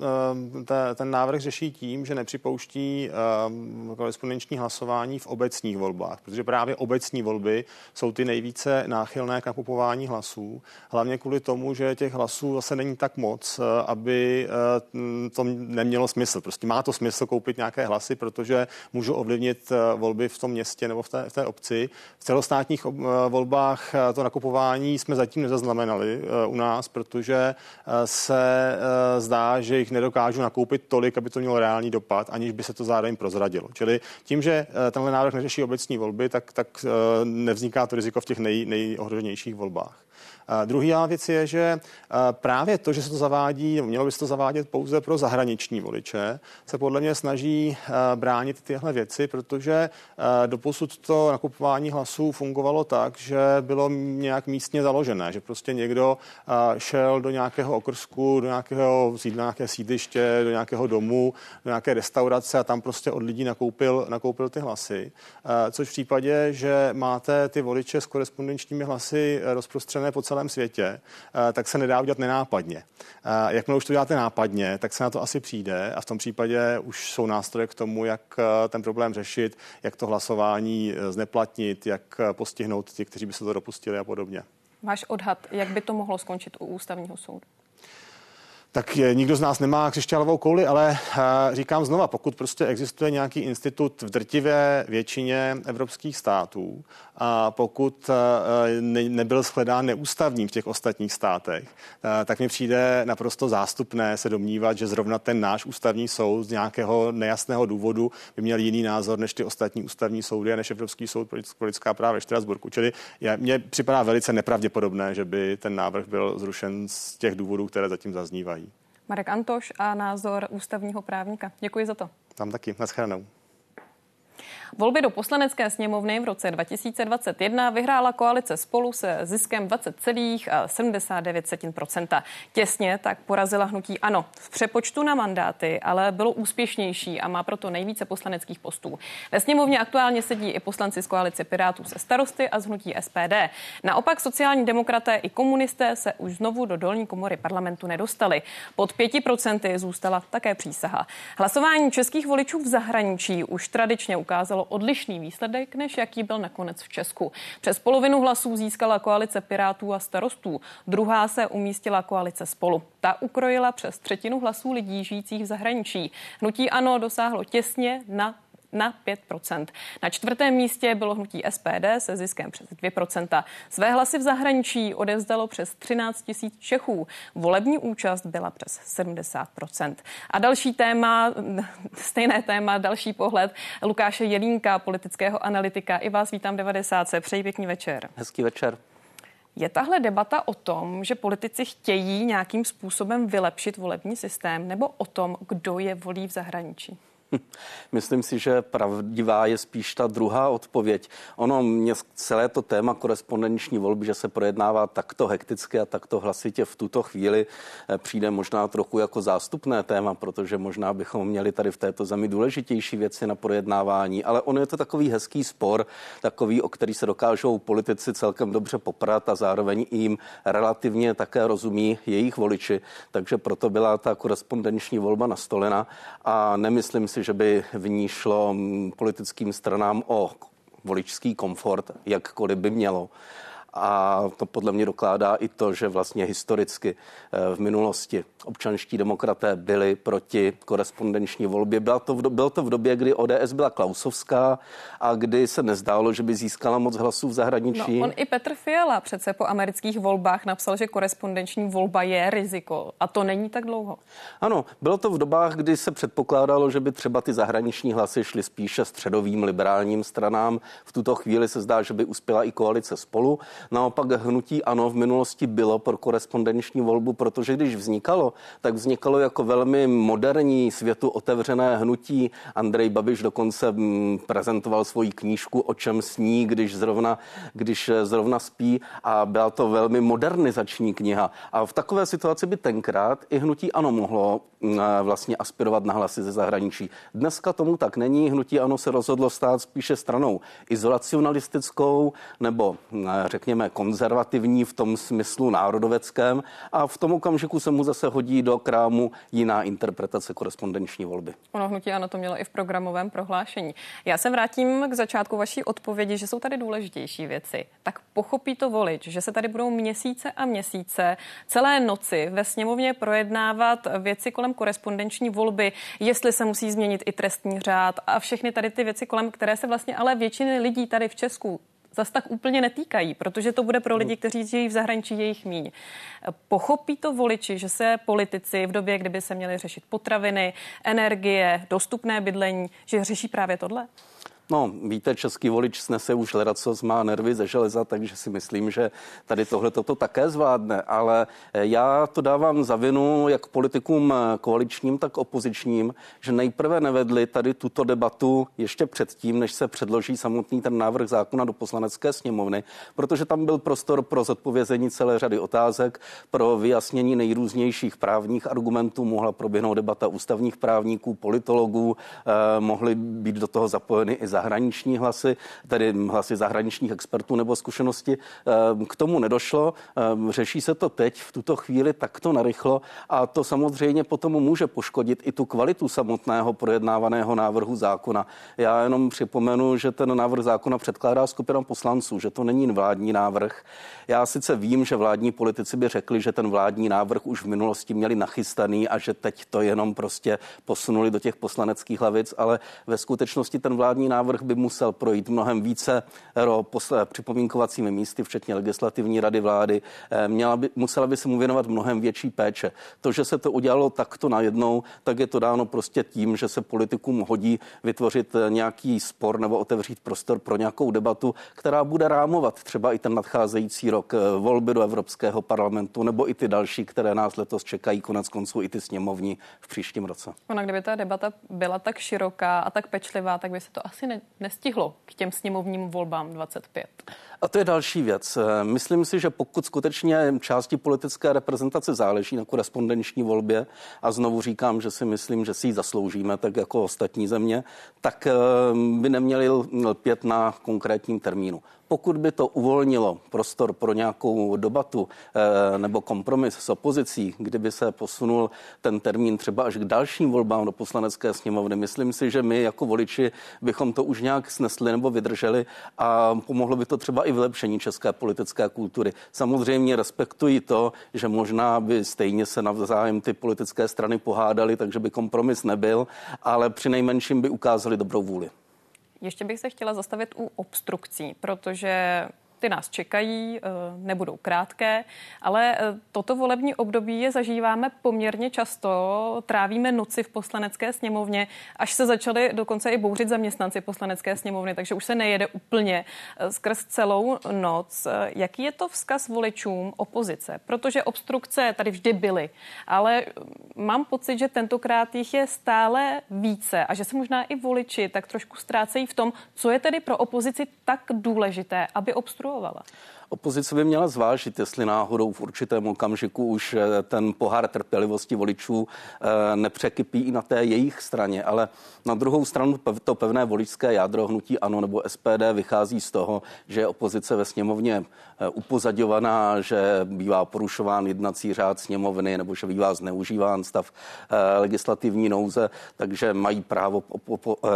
eh, ten návrh řeší tím, že nepřipouští eh, korespondenční hlasování v obecních volbách, protože právě obecní volby jsou ty nejvíce náchylné k nakupování hlasů, hlavně kvůli tomu, že těch hlasů zase není tak moc, eh, aby to nemělo smysl. Prostě má to smysl koupit nějaké hlasy, protože můžu ovlivnit volby v tom městě nebo v té, v té obci. V celostátních volbách to nakupování jsme zatím nezaznamenali u nás, protože se zdá, že jich nedokážu nakoupit tolik, aby to mělo reálný dopad, aniž by se to zároveň prozradilo. Čili tím, že eh, tenhle návrh neřeší obecní volby, tak, tak eh, nevzniká to riziko v těch nej, nejohroženějších volbách. Druhá věc je, že právě to, že se to zavádí, mělo by se to zavádět pouze pro zahraniční voliče, se podle mě snaží bránit tyhle věci, protože doposud to nakupování hlasů fungovalo tak, že bylo nějak místně založené, že prostě někdo šel do nějakého okrsku, do nějakého sídla, nějaké sídliště, do nějakého domu, do nějaké restaurace a tam prostě od lidí nakoupil, nakoupil ty hlasy. Což v případě, že máte ty voliče s korespondenčními hlasy rozprostřené po celém světě, eh, tak se nedá udělat nenápadně. Eh, jakmile už to děláte nápadně, tak se na to asi přijde a v tom případě už jsou nástroje k tomu, jak eh, ten problém řešit, jak to hlasování zneplatnit, jak postihnout ty, kteří by se to dopustili a podobně. Váš odhad, jak by to mohlo skončit u ústavního soudu? Tak nikdo z nás nemá křišťálovou kouli, ale říkám znova, pokud prostě existuje nějaký institut v drtivé většině evropských států a pokud nebyl shledán neústavním v těch ostatních státech, tak mi přijde naprosto zástupné se domnívat, že zrovna ten náš ústavní soud z nějakého nejasného důvodu by měl jiný názor než ty ostatní ústavní soudy a než Evropský soud pro lidská práva ve Štrasburku. Čili mně připadá velice nepravděpodobné, že by ten návrh byl zrušen z těch důvodů, které zatím zaznívají. Marek Antoš a názor ústavního právníka. Děkuji za to. Tam taky. Naschledanou. Volby do poslanecké sněmovny v roce 2021 vyhrála koalice spolu se ziskem 20,79%. Těsně tak porazila hnutí ANO. V přepočtu na mandáty ale bylo úspěšnější a má proto nejvíce poslaneckých postů. Ve sněmovně aktuálně sedí i poslanci z koalice Pirátů se starosty a z hnutí SPD. Naopak sociální demokraté i komunisté se už znovu do dolní komory parlamentu nedostali. Pod 5% zůstala také přísaha. Hlasování českých voličů v zahraničí už tradičně ukázalo odlišný výsledek, než jaký byl nakonec v Česku. Přes polovinu hlasů získala koalice Pirátů a starostů. Druhá se umístila koalice Spolu. Ta ukrojila přes třetinu hlasů lidí žijících v zahraničí. Hnutí ANO dosáhlo těsně na na 5%. Na čtvrtém místě bylo hnutí SPD se ziskem přes 2%. Své hlasy v zahraničí odevzdalo přes 13 tisíc Čechů. Volební účast byla přes 70%. A další téma, stejné téma, další pohled Lukáše Jelínka, politického analytika. I vás vítám 90. Přeji pěkný večer. Hezký večer. Je tahle debata o tom, že politici chtějí nějakým způsobem vylepšit volební systém, nebo o tom, kdo je volí v zahraničí? Myslím si, že pravdivá je spíš ta druhá odpověď. Ono mě celé to téma korespondenční volby, že se projednává takto hekticky a takto hlasitě v tuto chvíli eh, přijde možná trochu jako zástupné téma, protože možná bychom měli tady v této zemi důležitější věci na projednávání, ale ono je to takový hezký spor, takový, o který se dokážou politici celkem dobře poprat a zároveň jim relativně také rozumí jejich voliči, takže proto byla ta korespondenční volba nastolena. A nemyslím si, že by v ní šlo mm, politickým stranám o voličský komfort, jakkoliv by mělo. A to podle mě dokládá i to, že vlastně historicky eh, v minulosti občanští demokraté byli proti korespondenční volbě. Bylo to, v, bylo to v době, kdy ODS byla klausovská a kdy se nezdálo, že by získala moc hlasů v zahraničí. No, on i Petr Fiala přece po amerických volbách napsal, že korespondenční volba je riziko a to není tak dlouho. Ano, bylo to v dobách, kdy se předpokládalo, že by třeba ty zahraniční hlasy šly spíše středovým liberálním stranám. V tuto chvíli se zdá, že by uspěla i koalice spolu. Naopak hnutí ano v minulosti bylo pro korespondenční volbu, protože když vznikalo, tak vznikalo jako velmi moderní světu otevřené hnutí. Andrej Babiš dokonce mm, prezentoval svoji knížku O čem sní, když zrovna, když zrovna spí a byla to velmi modernizační kniha. A v takové situaci by tenkrát i hnutí ano mohlo mm, vlastně aspirovat na hlasy ze zahraničí. Dneska tomu tak není. Hnutí ano se rozhodlo stát spíše stranou izolacionalistickou nebo mm, řekněme řekněme, konzervativní v tom smyslu národoveckém a v tom okamžiku se mu zase hodí do krámu jiná interpretace korespondenční volby. Ono hnutí ano to mělo i v programovém prohlášení. Já se vrátím k začátku vaší odpovědi, že jsou tady důležitější věci. Tak pochopí to volič, že se tady budou měsíce a měsíce celé noci ve sněmovně projednávat věci kolem korespondenční volby, jestli se musí změnit i trestní řád a všechny tady ty věci kolem, které se vlastně ale většiny lidí tady v Česku zas tak úplně netýkají, protože to bude pro lidi, kteří žijí v zahraničí, jejich míň. Pochopí to voliči, že se politici v době, kdyby se měli řešit potraviny, energie, dostupné bydlení, že řeší právě tohle? No, víte, český volič snese už co má nervy ze železa, takže si myslím, že tady tohle toto také zvládne. Ale já to dávám za vinu jak politikům koaličním, tak opozičním, že nejprve nevedli tady tuto debatu ještě předtím, než se předloží samotný ten návrh zákona do poslanecké sněmovny, protože tam byl prostor pro zodpovězení celé řady otázek, pro vyjasnění nejrůznějších právních argumentů, mohla proběhnout debata ústavních právníků, politologů, eh, mohly být do toho zapojeny i zahraniční hlasy, tedy hlasy zahraničních expertů nebo zkušenosti. Ehm, k tomu nedošlo. Ehm, řeší se to teď v tuto chvíli takto narychlo a to samozřejmě potom může poškodit i tu kvalitu samotného projednávaného návrhu zákona. Já jenom připomenu, že ten návrh zákona předkládá skupina poslanců, že to není vládní návrh. Já sice vím, že vládní politici by řekli, že ten vládní návrh už v minulosti měli nachystaný a že teď to jenom prostě posunuli do těch poslaneckých hlavic, ale ve skutečnosti ten vládní návrh návrh by musel projít mnohem více připomínkovacími místy, včetně legislativní rady vlády. Eh, měla by, musela by se mu věnovat mnohem větší péče. To, že se to udělalo takto najednou, tak je to dáno prostě tím, že se politikům hodí vytvořit eh, nějaký spor nebo otevřít prostor pro nějakou debatu, která bude rámovat třeba i ten nadcházející rok eh, volby do Evropského parlamentu nebo i ty další, které nás letos čekají, konec konců i ty sněmovní v příštím roce. Ona, kdyby ta debata byla tak široká a tak pečlivá, tak by se to asi ne, nestihlo k těm sněmovním volbám 25. A to je další věc. Myslím si, že pokud skutečně části politické reprezentace záleží na korespondenční volbě, a znovu říkám, že si myslím, že si ji zasloužíme, tak jako ostatní země, tak eh, by neměli lpět na konkrétním termínu. Pokud by to uvolnilo prostor pro nějakou debatu eh, nebo kompromis s opozicí, kdyby se posunul ten termín třeba až k dalším volbám do poslanecké sněmovny, myslím si, že my jako voliči bychom to už nějak snesli nebo vydrželi a pomohlo by to třeba i vylepšení české politické kultury. Samozřejmě respektuji to, že možná by stejně se navzájem ty politické strany pohádaly, takže by kompromis nebyl, ale při nejmenším by ukázali dobrou vůli. Ještě bych se chtěla zastavit u obstrukcí, protože ty nás čekají, eh, nebudou krátké, ale eh, toto volební období je zažíváme poměrně často. Trávíme noci v poslanecké sněmovně, až se začaly dokonce i bouřit zaměstnanci poslanecké sněmovny, takže už se nejede úplně eh, skrz celou noc. Jaký je to vzkaz voličům opozice? Protože obstrukce tady vždy byly, ale mám pocit, že tentokrát jich je stále více a že se možná i voliči tak trošku ztrácejí v tom, co je tedy pro opozici tak důležité, aby obstruovali over det. Opozice by měla zvážit, jestli náhodou v určitém okamžiku už eh, ten pohár trpělivosti voličů eh, nepřekypí i na té jejich straně. Ale na druhou stranu to pevné voličské jádro hnutí ANO nebo SPD vychází z toho, že je opozice ve sněmovně eh, upozadňovaná, že bývá porušován jednací řád sněmovny nebo že bývá zneužíván stav legislativní nouze, takže mají právo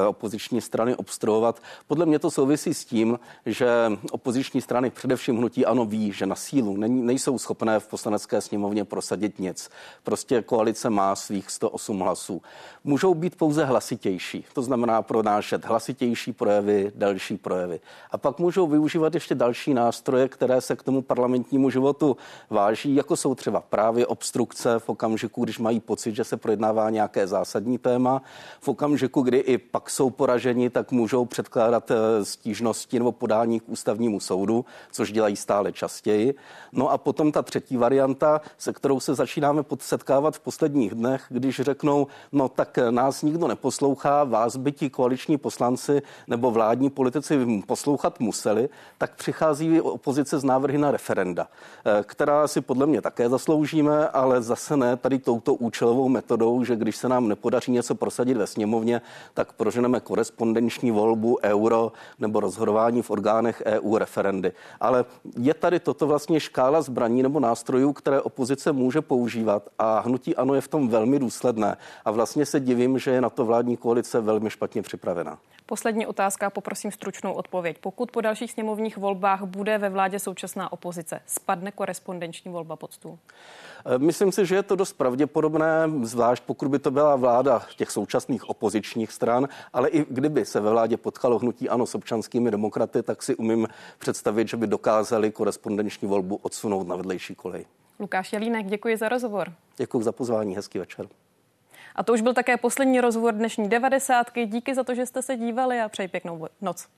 opoziční strany obstruovat. Podle mě to souvisí s tím, že opoziční strany především hnutí ano ví, že na sílu nejsou schopné v poslanecké sněmovně prosadit nic. Prostě koalice má svých 108 hlasů. Můžou být pouze hlasitější, to znamená pronášet hlasitější projevy, další projevy. A pak můžou využívat ještě další nástroje, které se k tomu parlamentnímu životu váží, jako jsou třeba právě obstrukce v okamžiku, když mají pocit, že se projednává nějaké zásadní téma. V okamžiku, kdy i pak jsou poraženi, tak můžou předkládat eh, stížnosti nebo podání k ústavnímu soudu, což dělají stále častěji. No a potom ta třetí varianta, se kterou se začínáme setkávat v posledních dnech, když řeknou, no tak nás nikdo neposlouchá, vás by ti koaliční poslanci nebo vládní politici poslouchat museli, tak přichází opozice z návrhy na referenda, eh, která si podle mě také zasloužíme, ale zase ne tady touto účelovou metodou, že když se nám nepodaří něco prosadit ve sněmovně, tak proženeme korespondenční volbu euro nebo rozhodování v orgánech EU referendy. Ale je tady toto vlastně škála zbraní nebo nástrojů, které opozice může používat a hnutí ano je v tom velmi důsledné. A vlastně se divím, že je na to vládní koalice velmi špatně připravená. Poslední otázka, poprosím stručnou odpověď. Pokud po dalších sněmovních volbách bude ve vládě současná opozice, spadne korespondenční volba pod stůl? Eh, myslím si, že je to dost pravděpodobné, zvlášť pokud by to byla vláda těch současných opozičních stran, ale i kdyby se ve vládě potkalo hnutí ano s občanskými demokraty, tak si umím představit, že by dokázali korespondenční volbu odsunout na vedlejší kolej. Lukáš Jelínek, děkuji za rozhovor. Děkuji za pozvání, hezký večer. A to už byl také poslední rozhovor dnešní devadesátky. Díky za to, že jste se dívali a přeji pěknou noc.